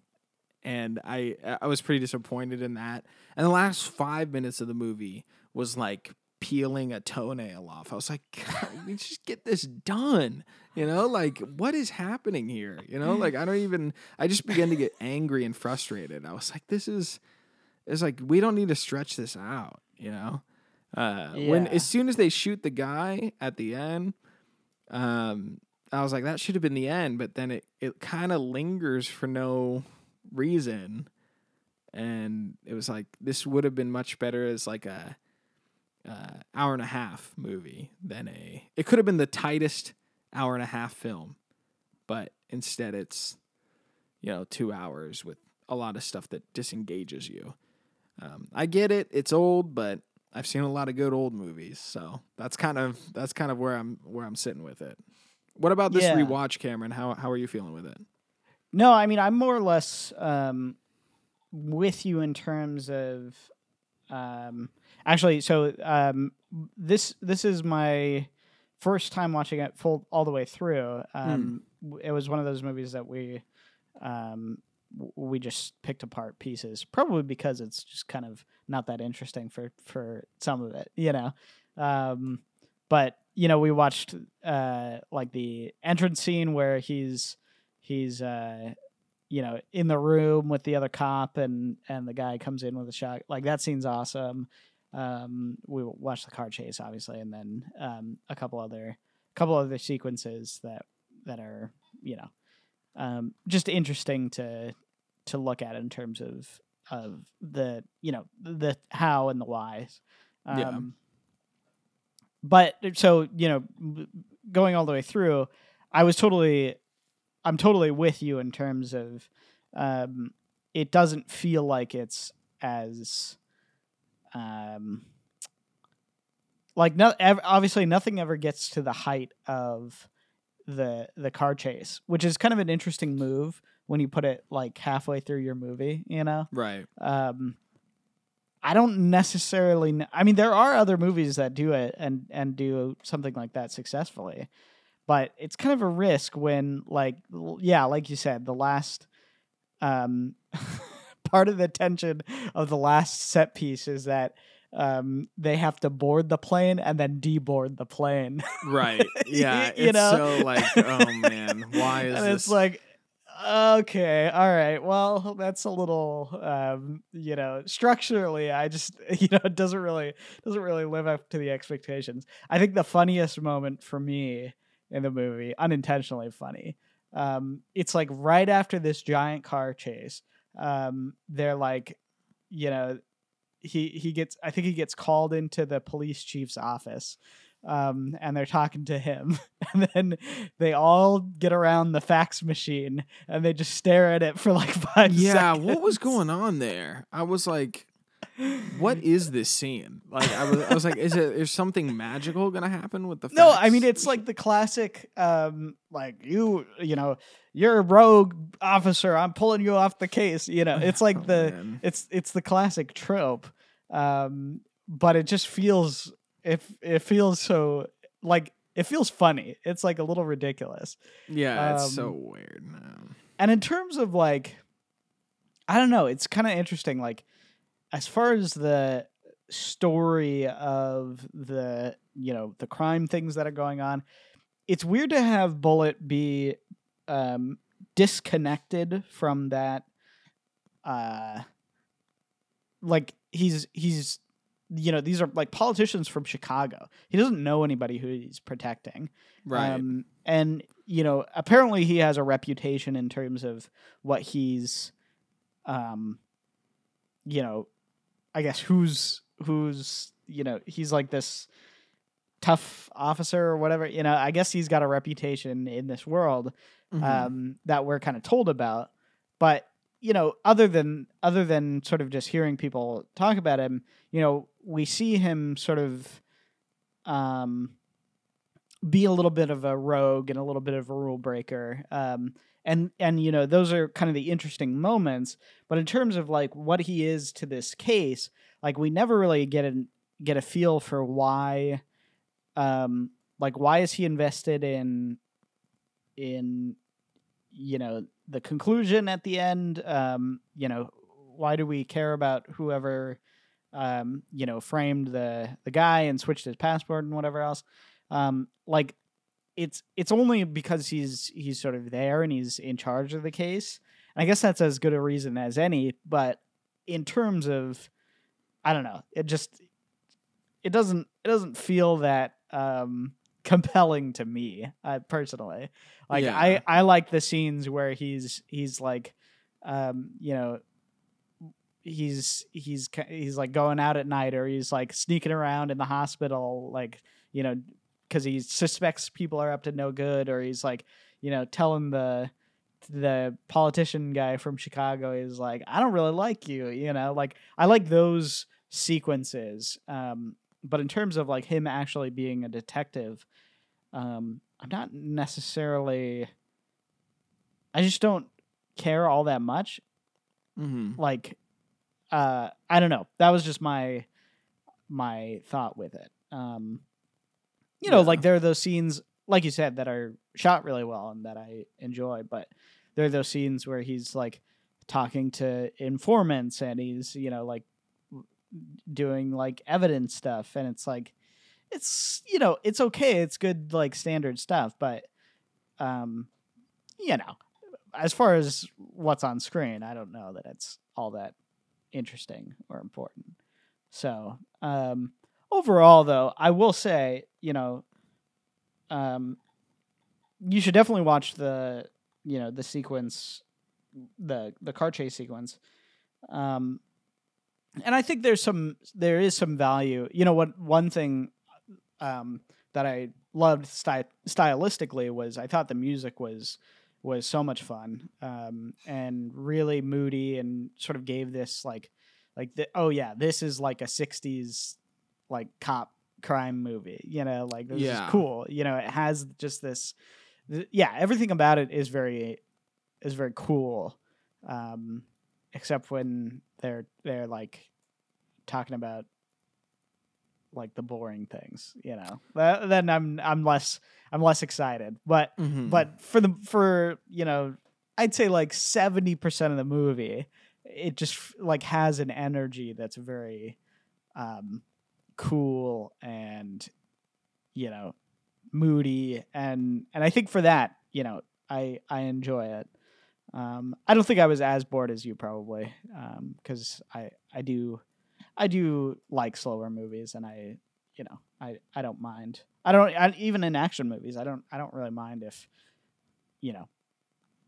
and I I was pretty disappointed in that. And the last five minutes of the movie was like peeling a toenail off. I was like, God, we just get this done. You know, like what is happening here? You know, like I don't even. I just began to get angry and frustrated. I was like, this is. It's like we don't need to stretch this out. You know, uh, when as soon as they shoot the guy at the end, um, I was like, that should have been the end. But then it it kind of lingers for no reason and it was like this would have been much better as like a uh, hour and a half movie than a it could have been the tightest hour and a half film but instead it's you know two hours with a lot of stuff that disengages you Um, I get it; it's old, but I've seen a lot of good old movies, so that's kind of that's kind of where I'm where I'm sitting with it. What about this Yeah. rewatch, Cameron? How how are you feeling with it? No, I mean I'm more or less um, with you in terms of um, actually. So um, this this is my first time watching it full all the way through. Um, w- It was one of those movies that we um, we just picked apart pieces, probably because it's just kind of not that interesting for for some of it, you know. Um, but you know, we watched uh, like the entrance scene where he's he's uh you know in the room with the other cop and and the guy comes in with a shot like that scene's awesome um we watched the car chase obviously and then um a couple other couple other sequences that that are you know um just interesting to to look at in terms of of the you know the how and the whys um Yeah. but so you know going all the way through i was totally i'm totally with you in terms of um it doesn't feel like it's as um like no ev- obviously nothing ever gets to the height of the the car chase which is kind of an interesting move when you put it like halfway through your movie you know Right. um I don't necessarily kn- I mean there are other movies that do it and and do something like that successfully. But it's kind of a risk when like yeah, like you said, the last um part of the tension of the last set piece is that um they have to board the plane and then deboard the plane. Right. Yeah. You it's know? so like, oh man, why is and this? it's like okay all right well that's a little um you know structurally i just you know it doesn't really doesn't really live up to the expectations i think the funniest moment for me in the movie unintentionally funny um it's like right after this giant car chase um they're like you know he he gets i think he gets called into the police chief's office um, and they're talking to him, and then they all get around the fax machine and they just stare at it for like five yeah. seconds. What was going on there? I was like, what is this scene? Like, I was, I was like, is it is something magical gonna happen with the? No, I mean it's like the classic, um, like you, you know, you're a rogue officer. I'm pulling you off the case. You know, it's like Oh, the man. it's it's the classic trope, um, but it just feels it it feels so like it feels funny. It's like a little ridiculous. yeah, it's so um, weird. Man. And in terms of like, I don't know, it's kind of interesting. Like, as far as the story of the you know the crime things that are going on, it's weird to have Bullitt be um, disconnected from that. Uh, like he's he's you know these are like politicians from Chicago. He doesn't know anybody who he's protecting. Right. Um, and you know, apparently he has a reputation in terms of what he's, um, you know, I guess who's who's you know he's like this tough officer or whatever. You know, I guess he's got a reputation in this world Mhm. um, that we're kind of told about. But you know, other than other than sort of just hearing people talk about him, you know, we see him sort of um, be a little bit of a rogue and a little bit of a rule breaker. Um, and and you know, those are kind of the interesting moments. But in terms of like what he is to this case, like we never really get an get a feel for why um like why is he invested in in you know the conclusion at the end um you know why do we care about whoever um you know framed the the guy and switched his passport and whatever else um like it's it's only because he's he's sort of there and he's in charge of the case and i guess that's as good a reason as any but in terms of i don't know it just it doesn't it doesn't feel that um compelling to me uh, personally like Yeah. i i like the scenes where he's he's like um you know he's he's he's like going out at night or he's like sneaking around in the hospital like you know because he suspects people are up to no good or he's like you know telling the the politician guy from Chicago is like, I don't really like you, you know, like I like those sequences. Um, but in terms of like him actually being a detective, um, I'm not necessarily. I just don't care all that much. Mm-hmm. Like, uh, I don't know. That was just my my thought with it. Um, you know, Yeah. like there are those scenes, like you said, that are shot really well and that I enjoy, but there are those scenes where he's like talking to informants and he's you know like doing like evidence stuff and it's like it's you know it's okay it's good like standard stuff but um you know as far as what's on screen i don't know that it's all that interesting or important so um overall though i will say you know um you should definitely watch the you know the sequence the the car chase sequence. Um and i think there's some there is some value. You know what one thing um that i loved sty- stylistically was i thought the music was was so much fun um and really moody and sort of gave this like like the, oh yeah this is like a 60s like cop crime movie you know like this Yeah. is cool you know it has just this th- yeah everything about it is very is very cool um except when they're they're like talking about like the boring things you know Th- then i'm i'm less i'm less excited but Mm-hmm. but for the for you know i'd say like 70% of the movie it just like has an energy that's very um cool and you know moody and and i think for that you know i i enjoy it. Um i don't think i was as bored as you probably um because i i do i do like slower movies and i you know i i don't mind. I don't I, even in action movies i don't i don't really mind if you know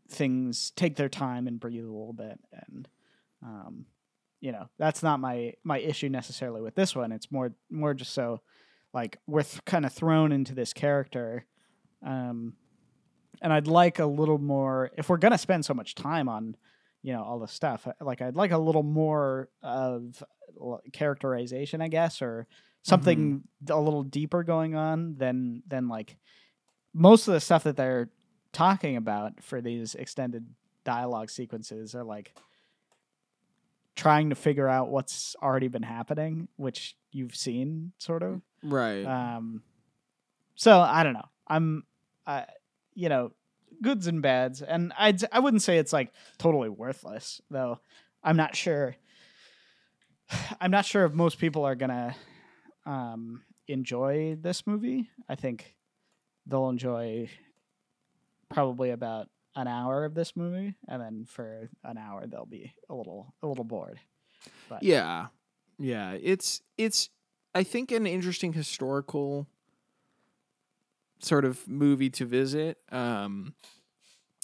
things take their time and breathe a little bit and um you know that's not my my issue necessarily with this one. It's more more just so like we're th- kind of thrown into this character um and i'd like a little more if we're gonna spend so much time on you know all the stuff uh, like i'd like a little more of characterization i guess or something a little deeper going on than than like most of the stuff that they're talking about for these extended dialogue sequences are like trying to figure out what's already been happening, which you've seen sort of. right. Um, so I don't know. I'm, uh, you know, goods and bads, and I'd I wouldn't say it's like totally worthless though. I'm not sure. I'm not sure if most people are gonna um, enjoy this movie. I think they'll enjoy probably about an hour of this movie, and then for an hour they'll be a little a little bored. But Yeah. Yeah, it's it's I think an interesting historical sort of movie to visit. Um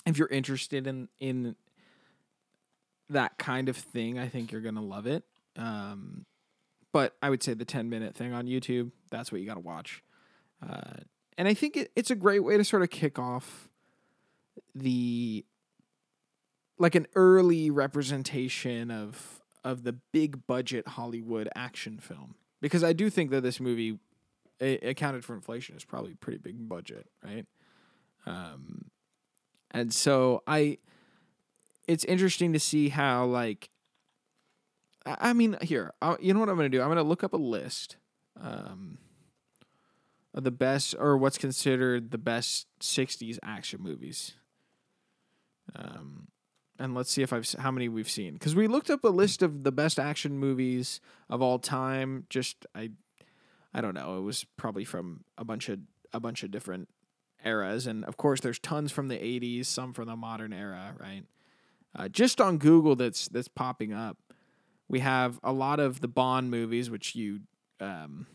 if you're interested in in that kind of thing, I think you're to love it. Um but I would say the 10 minute thing on YouTube, that's what you got to watch. Uh and I think it, it's a great way to sort of kick off the like an early representation of of the big budget Hollywood action film because I do think that this movie accounted for inflation is probably pretty big budget, right? Um, and so I, it's interesting to see how like, I, I mean, here, i you know what I'm gonna do? I'm gonna look up a list, um, of the best or what's considered the best '60s action movies. Um, and let's see if I've how many we've seen because we looked up a list of the best action movies of all time. Just I, I don't know. It was probably from a bunch of a bunch of different eras, and of course, there's tons from the '80s, some from the modern era, right? Uh, just on Google, that's that's popping up. We have a lot of the Bond movies, which you um,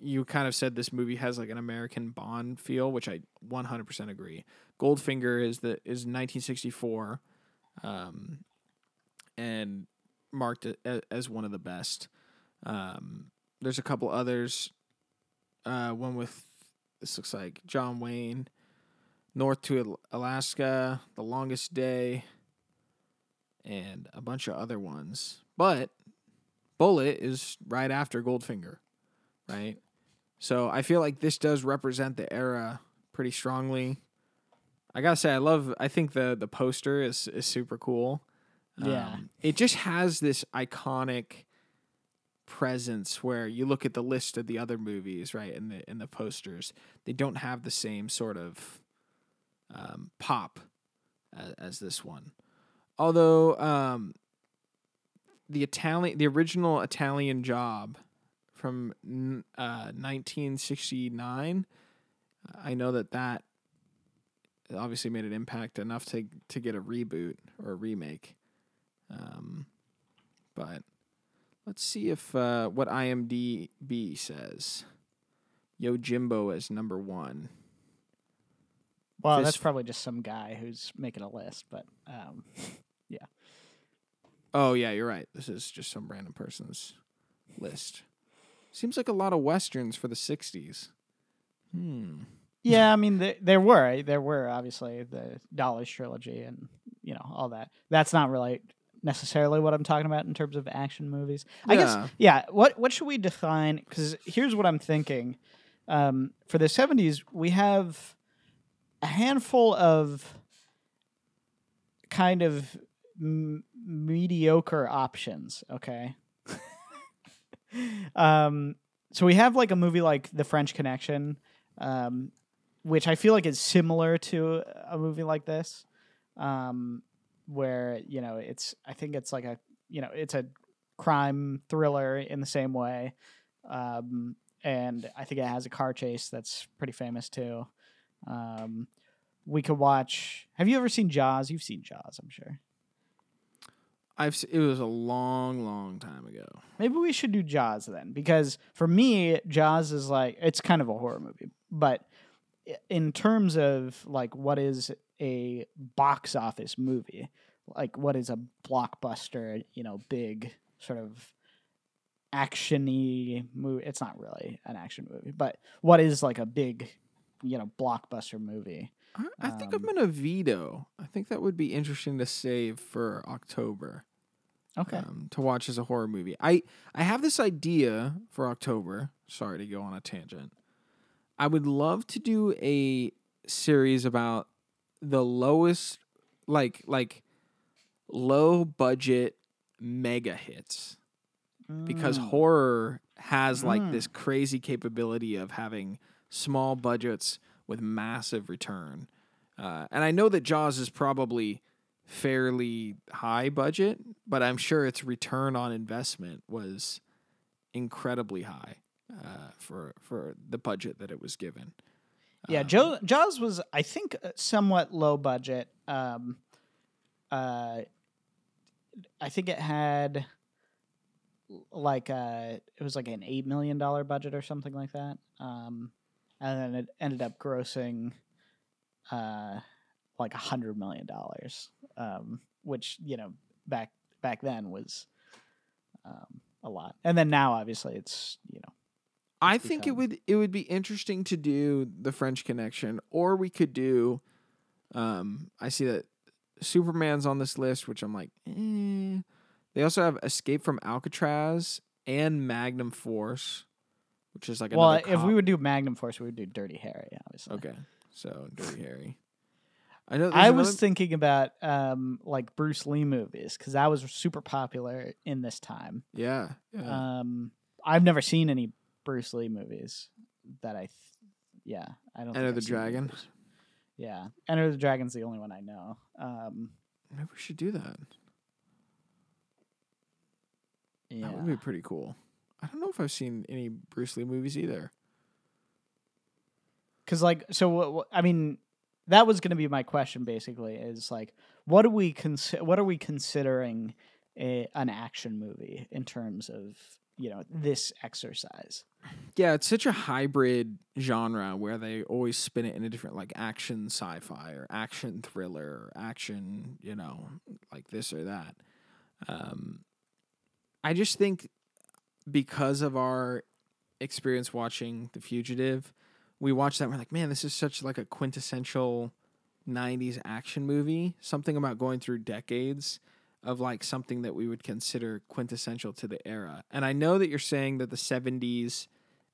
you kind of said this movie has like an American Bond feel, which I 100% agree. Goldfinger is the is 1964, um, and marked as one of the best. Um, there's a couple others. Uh, one with this looks like John Wayne, North to Alaska, The Longest Day, and a bunch of other ones. But Bullitt is right after Goldfinger, right? So I feel like this does represent the era pretty strongly. I gotta say, I love. I think the the poster is is super cool. Yeah. Um, it just has this iconic presence where you look at the list of the other movies, right, in the in the posters, they don't have the same sort of um, pop as, as this one. Although um, the Italian, the original Italian Job from uh, 1969, I know that that obviously made an impact enough to to get a reboot or a remake. Um, but let's see if uh, what IMDb says. Yojimbo is number one. Well, This- that's probably just some guy who's making a list, but um, yeah. Oh yeah, you're right. This is just some random person's list. Seems like a lot of westerns for the '60s. Hmm. Yeah, I mean, th- there were there were obviously the Dollars trilogy and you know all that. That's not really necessarily what I'm talking about in terms of action movies. I guess Yeah. yeah. What what should we define? Because here's what I'm thinking. Um, for the '70s, we have a handful of kind of m- mediocre options. Okay. um, so we have like a movie like The French Connection, um, which I feel like is similar to a movie like this, um, where you know it's I think it's like a you know it's a crime thriller in the same way, um, and I think it has a car chase that's pretty famous too. Um, we could watch. Have you ever seen Jaws? You've seen Jaws, I'm sure. I've it was a long, long time ago. Maybe we should do Jaws then, because for me, Jaws is like it's kind of a horror movie, but in terms of like what is a box office movie, like what is a blockbuster, you know, big sort of actiony movie. It's not really an action movie, but what is like a big, you know, blockbuster movie? I, I think I'm Um, gonna veto. I think that would be interesting to save for October. Okay. um, to watch as a horror movie. I I have this idea for October. Sorry to go on a tangent. I would love to do a series about the lowest like like low budget mega hits because Mm. horror has like Mm. this crazy capability of having small budgets with massive return. Uh, and I know that Jaws is probably fairly high budget, but I'm sure its return on investment was incredibly high uh, for for the budget that it was given. Yeah, Um, Joe Jaws was I think uh, somewhat low budget. Um, uh, I think it had like uh it was like an eight million dollar budget or something like that. Um, and then it ended up grossing uh like a hundred million dollars. Um, which you know back back then was um a lot. And then now obviously it's you know I think it would it would be interesting to do the French Connection, or we could do. Um, I see that Superman's on this list, which I'm like, eh. They also have Escape from Alcatraz and Magnum Force, which is like well if we would do Magnum Force we would do Dirty Harry obviously. okay, so Dirty Harry. I know. I was another- thinking about um like Bruce Lee movies because that was super popular in this time. yeah, yeah. Um, I've never seen any Bruce Lee movies that I, th- yeah, I don't. Enter the Dragon. Yeah, Enter the Dragon's the only one I know. Um, Maybe we should do that. yeah, That would be pretty cool. I don't know if I've seen any Bruce Lee movies either. because like so. What, what, I mean, that was going to be my question. Basically, is like, what do we consider? What are we considering a, an action movie in terms of you know this exercise? Yeah, it's such a hybrid genre where they always spin it in a different like action sci-fi or action thriller or action, you know, like this or that. Um I just think because of our experience watching The Fugitive, we watch that we're like, man, this is such like a quintessential '90s action movie. Something about going through decades of like something that we would consider quintessential to the era. And I know that you're saying that the '70s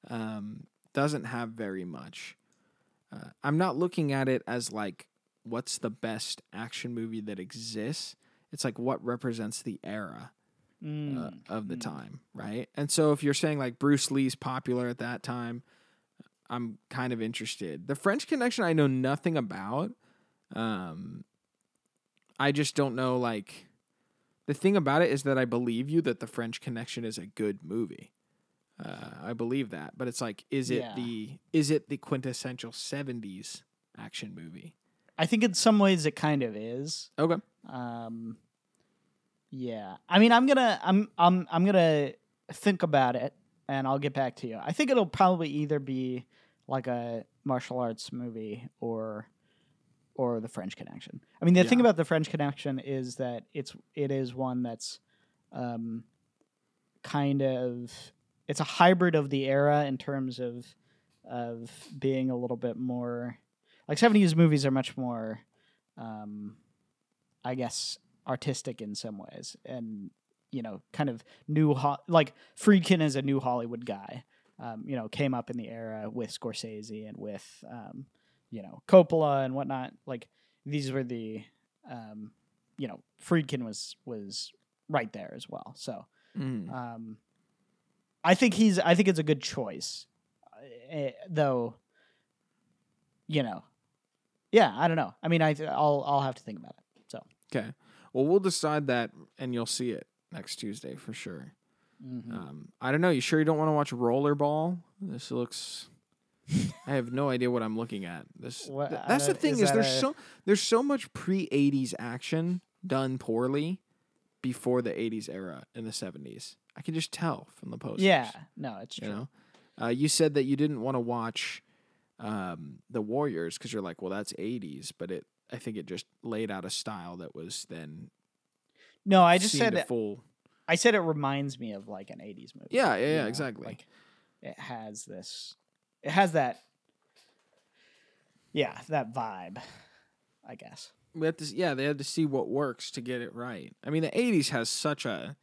um, doesn't have very much. Uh, I'm not looking at it as like what's the best action movie that exists. It's like what represents the era uh, Mm, of the mm. time, right? And so if you're saying like Bruce Lee's popular at that time, I'm kind of interested. The French Connection I know nothing about. Um I just don't know like the thing about it is that I believe you that the French Connection is a good movie. Uh, I believe that, but it's like, is it Yeah. the is it the quintessential '70s action movie? I think in some ways it kind of is. Okay, Um, yeah, I mean, I'm gonna, I'm, I'm, I'm gonna think about it, and I'll get back to you. I think it'll probably either be like a martial arts movie or, or the French Connection. I mean, the thing about the French Connection is that it's, it is one that's, um, kind of, it's a hybrid of the era in terms of, of being a little bit more, like 70s movies are much more, um, I guess artistic in some ways, and you know, kind of new ho- like Friedkin is a new Hollywood guy. Um, you know, came up in the era with Scorsese and with um, you know Coppola and whatnot. Like these were the um, you know Friedkin was was right there as well. So Mm. um, I think he's. I think it's a good choice, uh, though. You know, yeah. I don't know. I mean, I I'll I'll have to think about it. So. okay. Well, we'll decide that, and you'll see it next Tuesday for sure. mhm. Um, I don't know. You sure you don't want to watch Rollerball? This looks. I have no idea what I'm looking at. This what, th- that's the thing is is, there's a- so there's so much pre '80s action done poorly before the '80s era in the '70s. I can just tell from the posters. Yeah, no, it's you true. know. Uh, you said that you didn't want to watch um, the Warriors because you're like, well, that's '80s, but it. I think it just laid out a style that was then. No, I just said it, full. I said it reminds me of like an '80s movie. Yeah, yeah, you yeah, know, exactly. Like it has this, it has that, yeah, that vibe. I guess. we had to yeah they had to see what works to get it right i mean the 80s has such a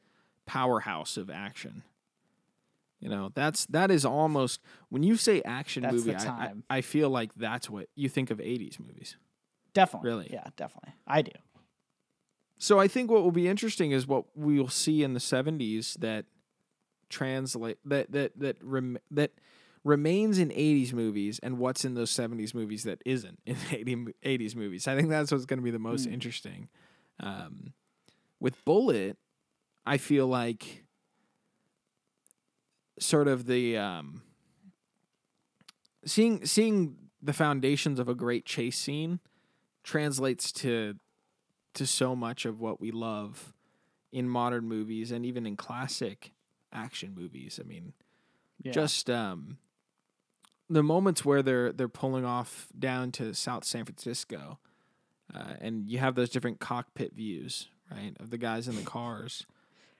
powerhouse of action you know that's that is almost when you say action That's movie I, I. I feel like that's what you think of 80s movies Definitely. Really? Yeah, definitely. I do. so i think what will be interesting is what we will see in the 70s that translate that that that rem, that remains in 80s movies and what's in those 70s movies that isn't in 80, 80s movies i think that's what's going to be the most Hmm. interesting um, with Bullitt i feel like sort of the um, seeing seeing the foundations of a great chase scene translates to to so much of what we love in modern movies and even in classic action movies. I mean, Yeah. just um, the moments where they're they're pulling off down to South San Francisco, uh, and you have those different cockpit views, right, of the guys in the cars.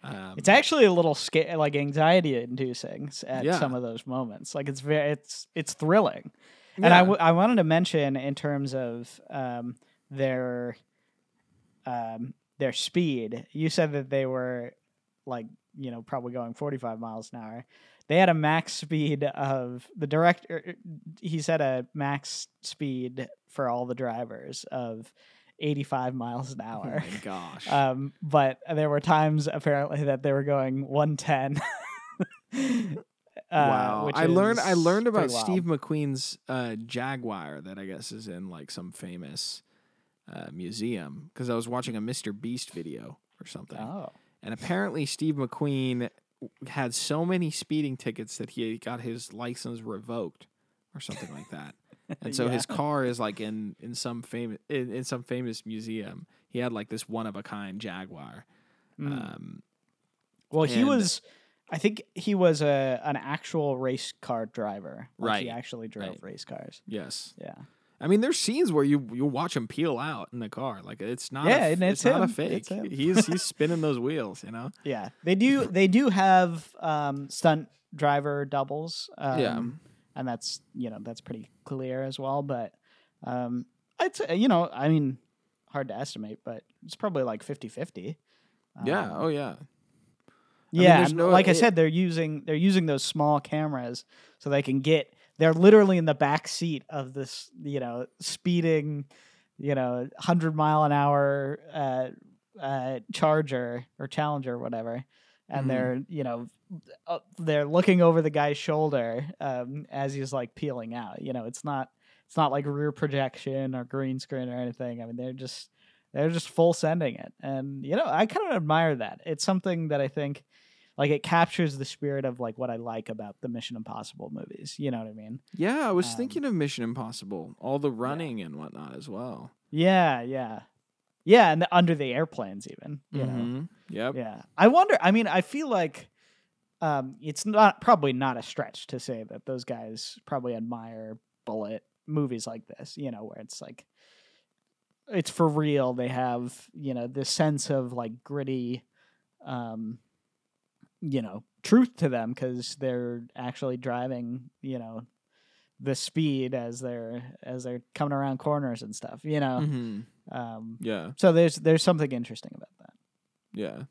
Um, It's actually a little scary, like anxiety inducing at Yeah. some of those moments. Like it's very, it's it's thrilling. And I, yeah. wanted to mention in terms of um, their um, their speed. You said that they were like you know probably going 45 miles an hour. They had a max speed of the director. He said a max speed for all the drivers of 85 miles an oh hour. my gosh. Um, but there were times apparently that they were going 110. uh, wow. I learned I learned about. Steve McQueen's uh, Jaguar that I guess is in like some famous uh, museum because I was watching a Mr. Beast video or something. Oh, And apparently, Steve McQueen had so many speeding tickets that he got his license revoked or something like that. And so Yeah. his car is like in in some famous in, in some famous museum. He had like this one of a kind Jaguar. Mm. Um, well, he was. I think he was a an actual race car driver. Like He actually drove right. race cars. yes, Yeah. I mean there's scenes where you you watch him peel out in the car. Like it's not Yeah, a, and it's not a fake. It's. He's he's spinning those wheels. You know. Yeah. They do. They do have um, stunt driver doubles. Um, Yeah. And that's you know that's pretty clear as well. But um, say you know, I mean, hard to estimate, but it's probably like 50-50. yeah. Um, Oh yeah. mean, yeah, and no- like I said, they're using they're using those small cameras so they can get. They're literally in the back seat of this, you know, speeding, you know, hundred mile an hour uh, uh, Charger or Challenger, or whatever, and Mhm. they're you know, uh, they're looking over the guy's shoulder um, as he's like peeling out. You know, it's not it's not like rear projection or green screen or anything. I mean, they're just they're just full sending it, and you know, I kind of admire that. It's something that I think like it captures the spirit of like what I like about the Mission Impossible movies. You know what I mean? Yeah, I was Um, thinking of Mission Impossible, all the running and whatnot as well. Yeah, yeah, yeah, and the, under the airplanes even. You know, Mhm. Yep. yeah. I wonder. I mean, I feel like um, it's not probably not a stretch to say that those guys probably admire Bullitt movies like this. You know, where it's like it's for real. They have you know this sense of like gritty. Um, you know truth to them because they're actually driving you know the speed as they're as they're coming around corners and stuff you know hmm um Yeah. so there's there's something interesting about that Yeah.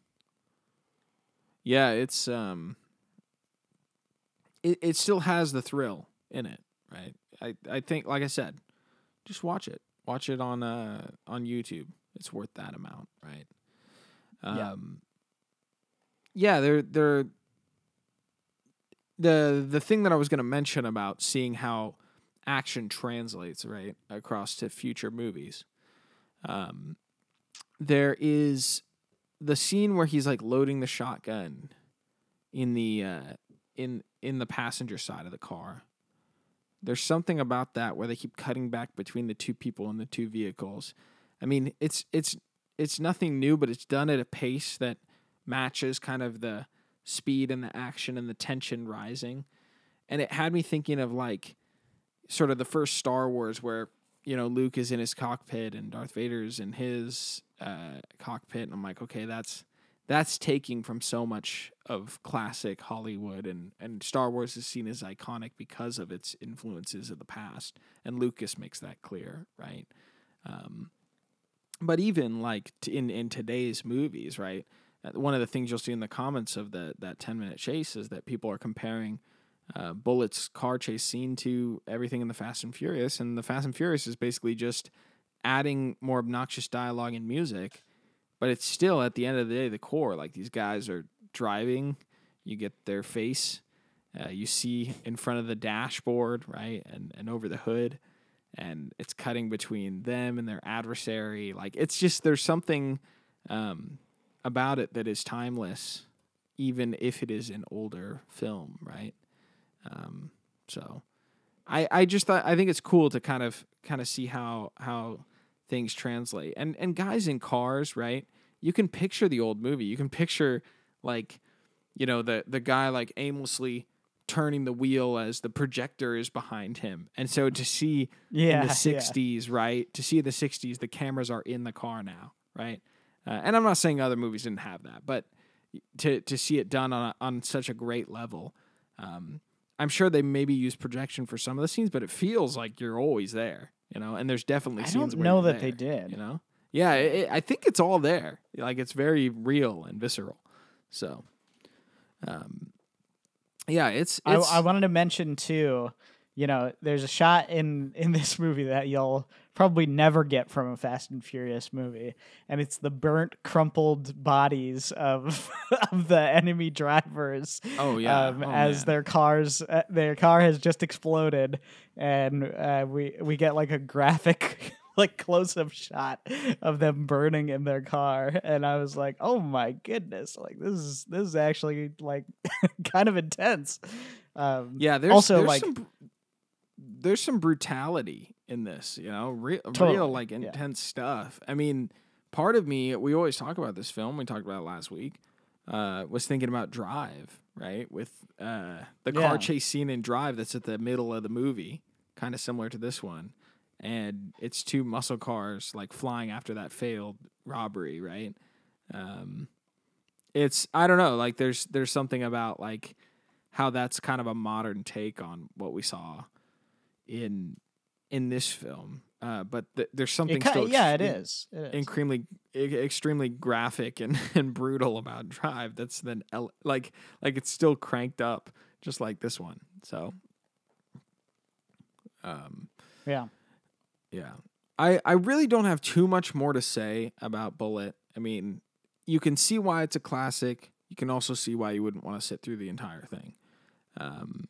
Yeah, it's um it it still has the thrill in it, right? I I think like I said, just watch it. Watch it on uh on YouTube. It's worth that amount, right? Um Yeah, they're they're the the thing that I was going to mention about seeing how action translates right across to future movies. Um there is the scene where he's like loading the shotgun in the uh in in the passenger side of the car. There's something about that where they keep cutting back between the two people in the two vehicles. I mean, it's it's it's nothing new, but it's done at a pace that matches kind of the speed and the action and the tension rising. And it had me thinking of like sort of the first Star Wars where, you know, Luke is in his cockpit and Darth Vader's in his uh, cockpit. And I'm like, okay, that's that's taking from so much of classic Hollywood and, and Star Wars is seen as iconic because of its influences of the past. And Lucas makes that clear, right? Um, but even like t- in, in today's movies, right? Uh, One of the things you'll see in the comments of the that 10 minute chase is that people are comparing uh, Bullitt's car chase scene to everything in the Fast and Furious. And the Fast and Furious is basically just adding more obnoxious dialogue and music but it's still at the end of the day the core like these guys are driving you get their face uh, you see in front of the dashboard right and and over the hood and it's cutting between them and their adversary like it's just there's something um, about it that is timeless even if it is an older film right um, so I, I just thought I think it's cool to kind of kind of see how how things translate. And and guys in cars, right? You can picture the old movie. You can picture like, you know, the the guy like aimlessly turning the wheel as the projector is behind him. And so to see yeah in the yeah. 60s, right? To see the 60s, the cameras are in the car now, right? Uh, and I'm not saying other movies didn't have that, but to to see it done on a, on such a great level, um, I'm sure they maybe use projection for some of the scenes, but it feels like you're always there, you know. And there's definitely i scenes don't where know that they did you know. Yeah, it, it- I think it's all there. Like it's very real and visceral. So, um, yeah, it's, I, it's I wanted to mention too you know there's a shot in in this movie that you'll probably never get from a fast and furious movie and it's the burnt crumpled bodies of of the enemy drivers oh yeah, um, oh, as man. their cars uh, their car has just exploded and uh, we we get like a graphic like close up shot of them burning in their car and i was like oh my goodness like this is this is actually like kind of intense um Yeah, there's also, there's like- some, there's some brutality in this, you know, real, Totally, real like yeah. intense stuff. I mean, part of me, we always talk about this film. We talked about it last week. Uh, was thinking about Drive, right? With uh, the car chase scene in Drive that's at the middle of the movie, kind of similar to this one, and it's two muscle cars like flying after that failed robbery, right? Um, it's I don't know, like there's there's something about like how that's kind of a modern take on what we saw in in this film. uh, but th- there's something still yeah, it is. It is. extremely extremely graphic and, and brutal about Drive. That's then ele- like like it's still cranked up just like this one. So um yeah. yeah. I I really don't have too much more to say about Bullitt. I mean, you can see why it's a classic. You can also see why you wouldn't want to sit through the entire thing. Um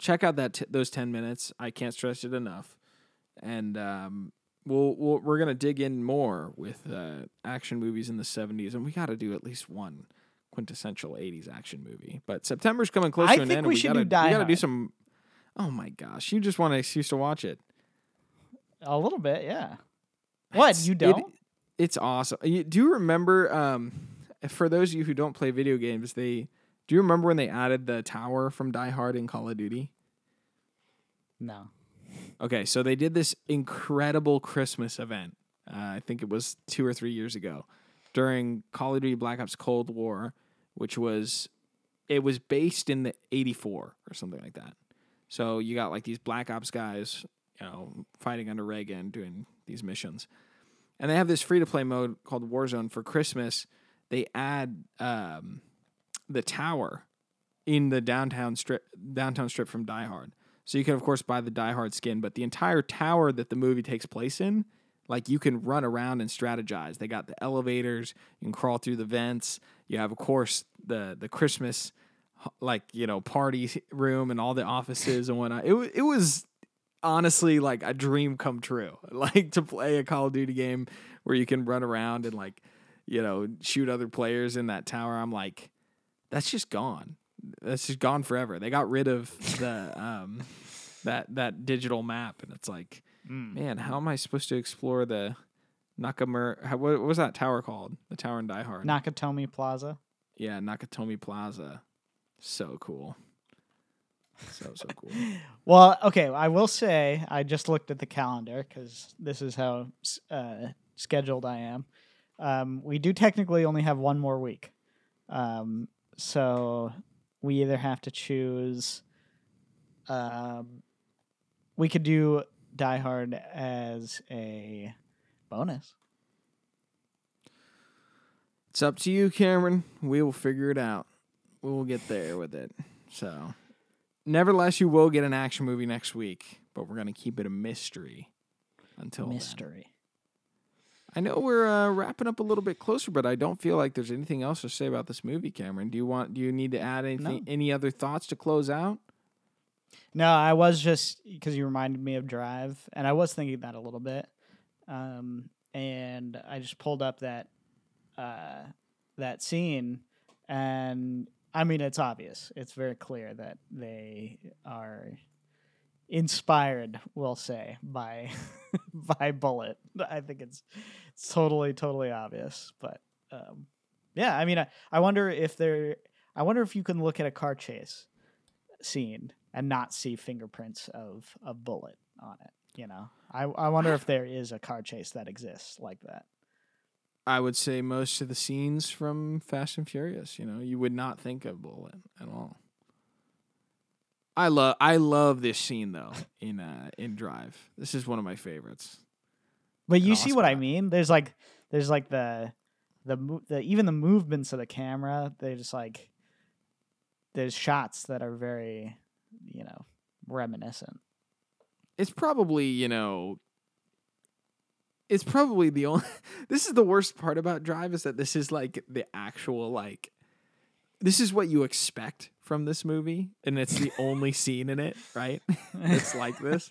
check out that t- those 10 minutes. I can't stress it enough. And um we'll, we'll we're going to dig in more with uh, action movies in the 70s and we got to do at least one quintessential 80s action movie. But September's coming close I to an think end. we and should gotta, do Die We got to do some Oh my gosh, you just want an excuse to watch it. A little bit, yeah. What It's- you it- don't? it's awesome. You, do you remember? Um, for those of you who don't play video games, they do you remember when they added the tower from Die Hard in Call of Duty? no. Okay, so they did this incredible Christmas event. Uh, I think it was two or three years ago during Call of Duty Black Ops Cold War, which was it was based in the '84 or something like that. So you got like these Black Ops guys, you know, fighting under Reagan, doing these missions, and they have this free to play mode called Warzone for Christmas. They add um, the tower in the downtown strip, downtown strip from Die Hard. So you can of course buy the Die Hard skin, but the entire tower that the movie takes place in, like you can run around and strategize. They got the elevators, you can crawl through the vents. You have of course the the Christmas like, you know, party room and all the offices and whatnot. It it was honestly like a dream come true. Like to play a Call of Duty game where you can run around and like, you know, shoot other players in that tower. I'm like, that's just gone. That's just gone forever. They got rid of the um that that digital map and it's like, Mm. man, how am I supposed to explore the Nakamura how, what, what was that tower called? The tower in Die Hard. Nakatomi Plaza. yeah, Nakatomi Plaza. So cool. So so cool. Well, okay, I will say I just looked at the calendar because this is how uh, scheduled I am. Um, we do technically only have one more week, um, so we either have to choose. Um, we could do Die Hard as a bonus. It's up to you, Cameron. We will figure it out. We will get there with it. So, nevertheless, you will get an action movie next week, but we're going to keep it a mystery until. Mystery. I know we're uh, wrapping up a little bit closer, but I don't feel like there's anything else to say about this movie, Cameron. Do you want? Do you need to add anything? Any other thoughts to close out? No, I was just because you reminded me of Drive, and I was thinking that a little bit. Um, and I just pulled up that uh, that scene, and I mean, it's obvious. It's very clear that they are inspired, we'll say, by by Bullitt. I think it's it's totally totally obvious. But um, yeah, I mean, I, I wonder if there. I wonder if you can look at a car chase scene and not see fingerprints of a Bullitt on it. You know, I I wonder if there is a car chase that exists like that. I would say most of the scenes from Fast and Furious. You know, you would not think of Bullitt at all. I love I love this scene though in uh, in Drive. This is one of my favorites. But you see what I mean? There's like there's like the the the even the movements of the camera. They just like there's shots that are very you know reminiscent. It's probably you know. It's probably the only. This is the worst part about Drive is that this is like the actual like. This is what you expect from this movie, and it's the only scene in it, right? it's like this.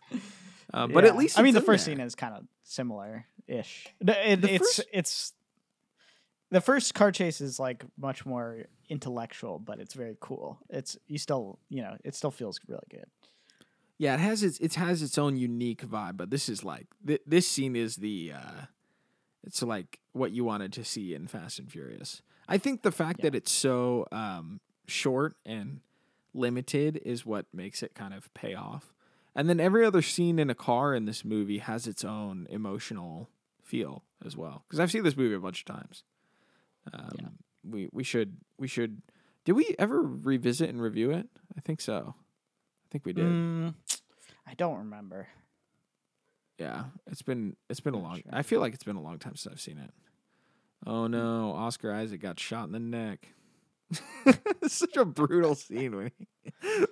Uh, but at least I mean the first there. scene is kind of similar ish. It, it's first- it's the first car chase is like much more intellectual, but it's very cool. It's you still you know it still feels really good. Yeah, it has its it has its own unique vibe, but this is like th- this scene is the uh it's like what you wanted to see in Fast and Furious. I think the fact Yeah. that it's so um short and limited is what makes it kind of pay off. And then every other scene in a car in this movie has its own emotional feel as well. Because I've seen this movie a bunch of times. Um, Yeah. We we should we should. Did we ever revisit and review it? I think so. I think we did. Mm, I don't remember. Yeah, it's been it's been a long. sure. I feel like it's been a long time since I've seen it. Oh no, Oscar Isaac got shot in the neck. it's such a brutal scene when he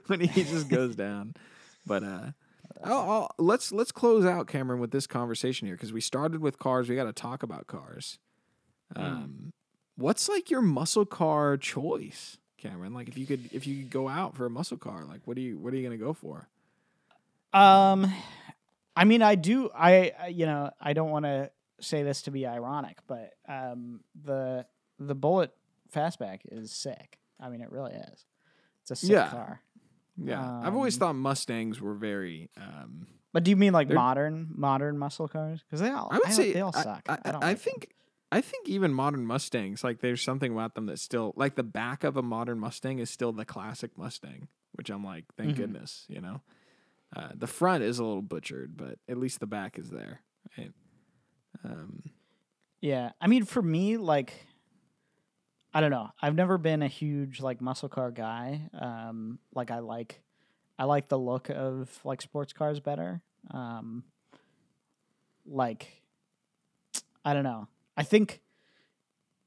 when he just goes down. But uh, I'll, I'll, let's let's close out Cameron with this conversation here because we started with cars. We got to talk about cars. Mm. Um, what's like your muscle car choice, Cameron? Like if you could if you could go out for a muscle car, like what do you what are you gonna go for? Um, I mean, I do. I I- you know I don't want to say this to be ironic, but um, the the Bullitt Fastback is sick. I mean, it really is. It's a sick Yeah. car. Yeah, I've always Um, thought Mustangs were very. Um, But do you mean like modern modern muscle cars? Because they all I would don't- say they all suck. I, I, don't I like them. think I think even modern Mustangs, like there's something about them that still like the back of a modern Mustang is still the classic Mustang, which I'm like, thank Mhm. goodness, you know. Uh, the front is a little butchered, but at least the back is there. Right? Um, Yeah, I mean, for me, like, I don't know. I've never been a huge like muscle car guy. Um, like I like, I like the look of like sports cars better. Um, like, I don't know. I think,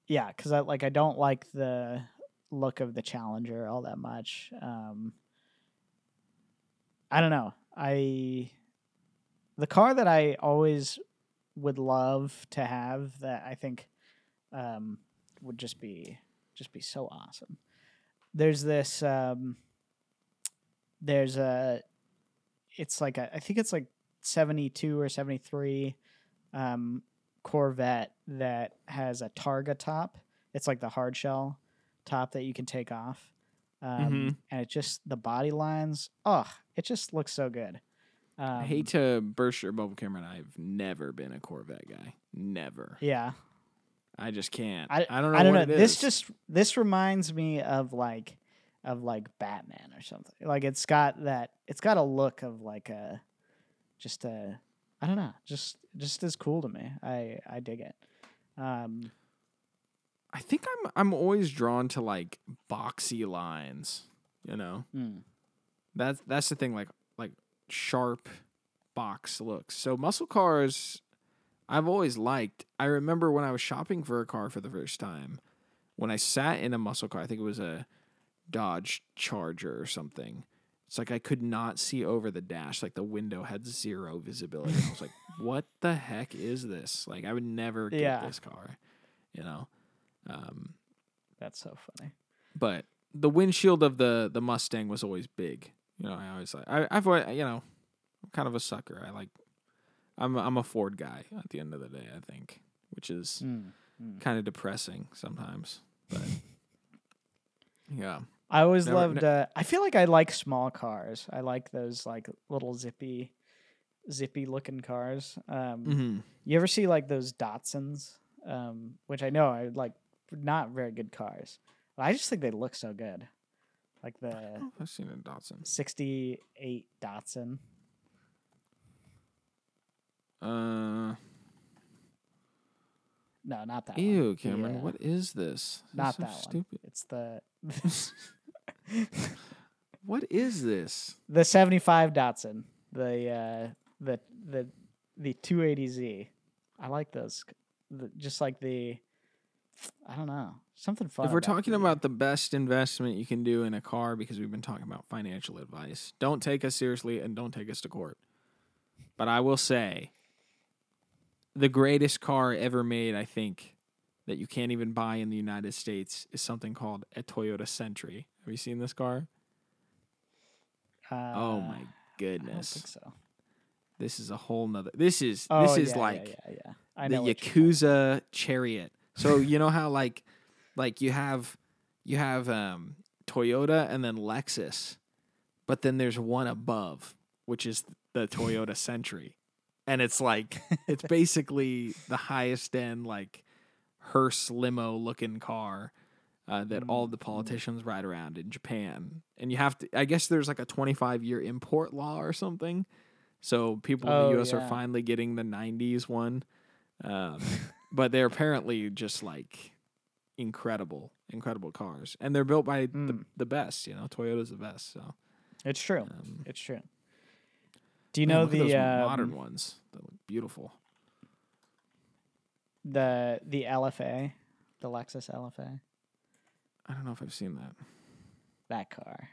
yeah, because I like I don't like the look of the Challenger all that much. Um, I don't know. I the car that I always would love to have that I think um, would just be just be so awesome. There's this um, there's a it's like a, I think it's like 72 or 73 um, Corvette that has a Targa top. It's like the hard shell top that you can take off. Um, Mhm. And it just the body lines. Oh, it just looks so good. Um, I hate to burst your bubble, Cameron. I've never been a Corvette guy. Never. Yeah, I just can't. I, I, don't know. I don't know. This is. just this reminds me of like of like Batman or something. Like it's got that. It's got a look of like a just a. I don't know. Just just as cool to me. I I dig it. Um. I think I'm I'm always drawn to like boxy lines. You know. hmm. That's that's the thing, like like sharp box looks. So muscle cars, I've always liked. I remember when I was shopping for a car for the first time, when I sat in a muscle car. I think it was a Dodge Charger or something. It's like I could not see over the dash. Like the window had zero visibility. I was like, "What the heck is this?" Like I would never get Yeah. this car. You know. Um, That's so funny. but the windshield of the the Mustang was always big. You know, I always like I, I've always, you know, I'm kind of a sucker. I like I'm I'm a Ford guy at the end of the day. I think, which is Mm, mm. kind of depressing sometimes. But yeah, I always Never- loved. Uh, I feel like I like small cars. I like those like little zippy, zippy looking cars. Um, mm-hmm. You ever see like those Datsuns, um, which I know I like not very good cars, but I just think they look so good. Like the I've seen a Datsun. '68 Datsun. Uh, No, not that one. ew, Cameron, Yeah. what is this? Not so that one. stupid. It's the What is this? the '75 Datsun. The uh, the the the 280Z. I like those. The, just like the. I don't know something fun. if we're about talking the- about the best investment you can do in a car, because we've been talking about financial advice, don't take us seriously and don't take us to court. But I will say, the greatest car ever made, I think, that you can't even buy in the United States is something called a Toyota Century. Have you seen this car? uh, oh my I don't goodness! think so. This is a whole nother. This is Oh, this is yeah, like yeah, yeah. I the Yakuza chariot. So you know how like like you have you have um Toyota and then Lexus, but then there's one above, which is the Toyota Century. And it's like it's basically the highest end like hearse limo looking car uh, that all the politicians ride around in Japan. And you have to I guess there's like a 25 year import law or something. So people in Oh, the US are finally getting the 90s one. Um, but they're apparently just like incredible, incredible cars, and they're built by the, Mm. the best. You know, Toyota's the best. So It's true. um, It's true. Do you Man, know look at those the um, modern ones? That look beautiful. the the LFA, the Lexus LFA? I don't know if I've seen that. That car.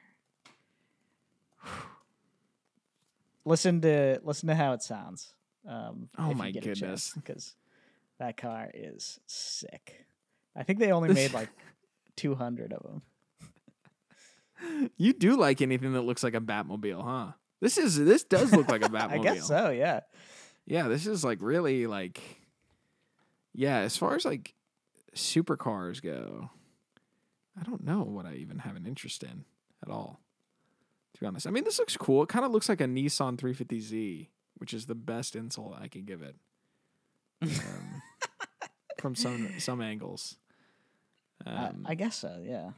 listen to listen to how it sounds. Um, Oh my goodness. Because that car is sick. I think they only made like two hundred of them. You do like anything that looks like a Batmobile, huh? This is this does look like a Batmobile. I guess so. Yeah. Yeah, this is like really like Yeah, as far as like supercars go, I don't know what I even have an interest in at all. To be honest. I mean, this looks cool. It kind of looks like a Nissan 350Z, which is the best insult I can give it. Um, from some some angles. Uh, Um, I guess so. Yeah.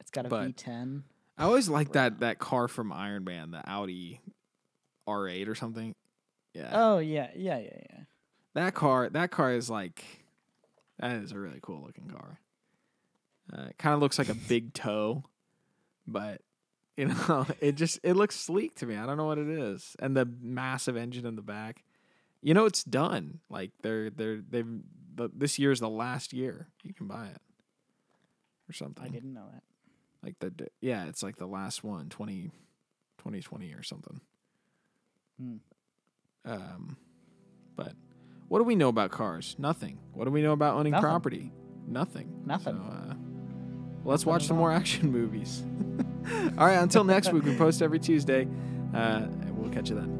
It's got a but- V10. I always like that that car from Iron Man, the Audi R8 or something. Yeah. Oh yeah, yeah, yeah, yeah. That car, that car is like, that is a really cool looking car. Uh, it kind of looks like a big toe, but you know, it just it looks sleek to me. I don't know what it is, and the massive engine in the back. You know, it's done. Like they're they're they've the, this year's the last year you can buy it or something. I didn't know that. Like the yeah, it's like the last one, 20, 2020 or something. Hmm. Um, but what do we know about cars? Nothing. What do we know about owning Nothing. property? Nothing. Nothing. So, uh, let's watch some more action movies. all right. Until next week, we post every Tuesday. Uh, and we'll catch you then.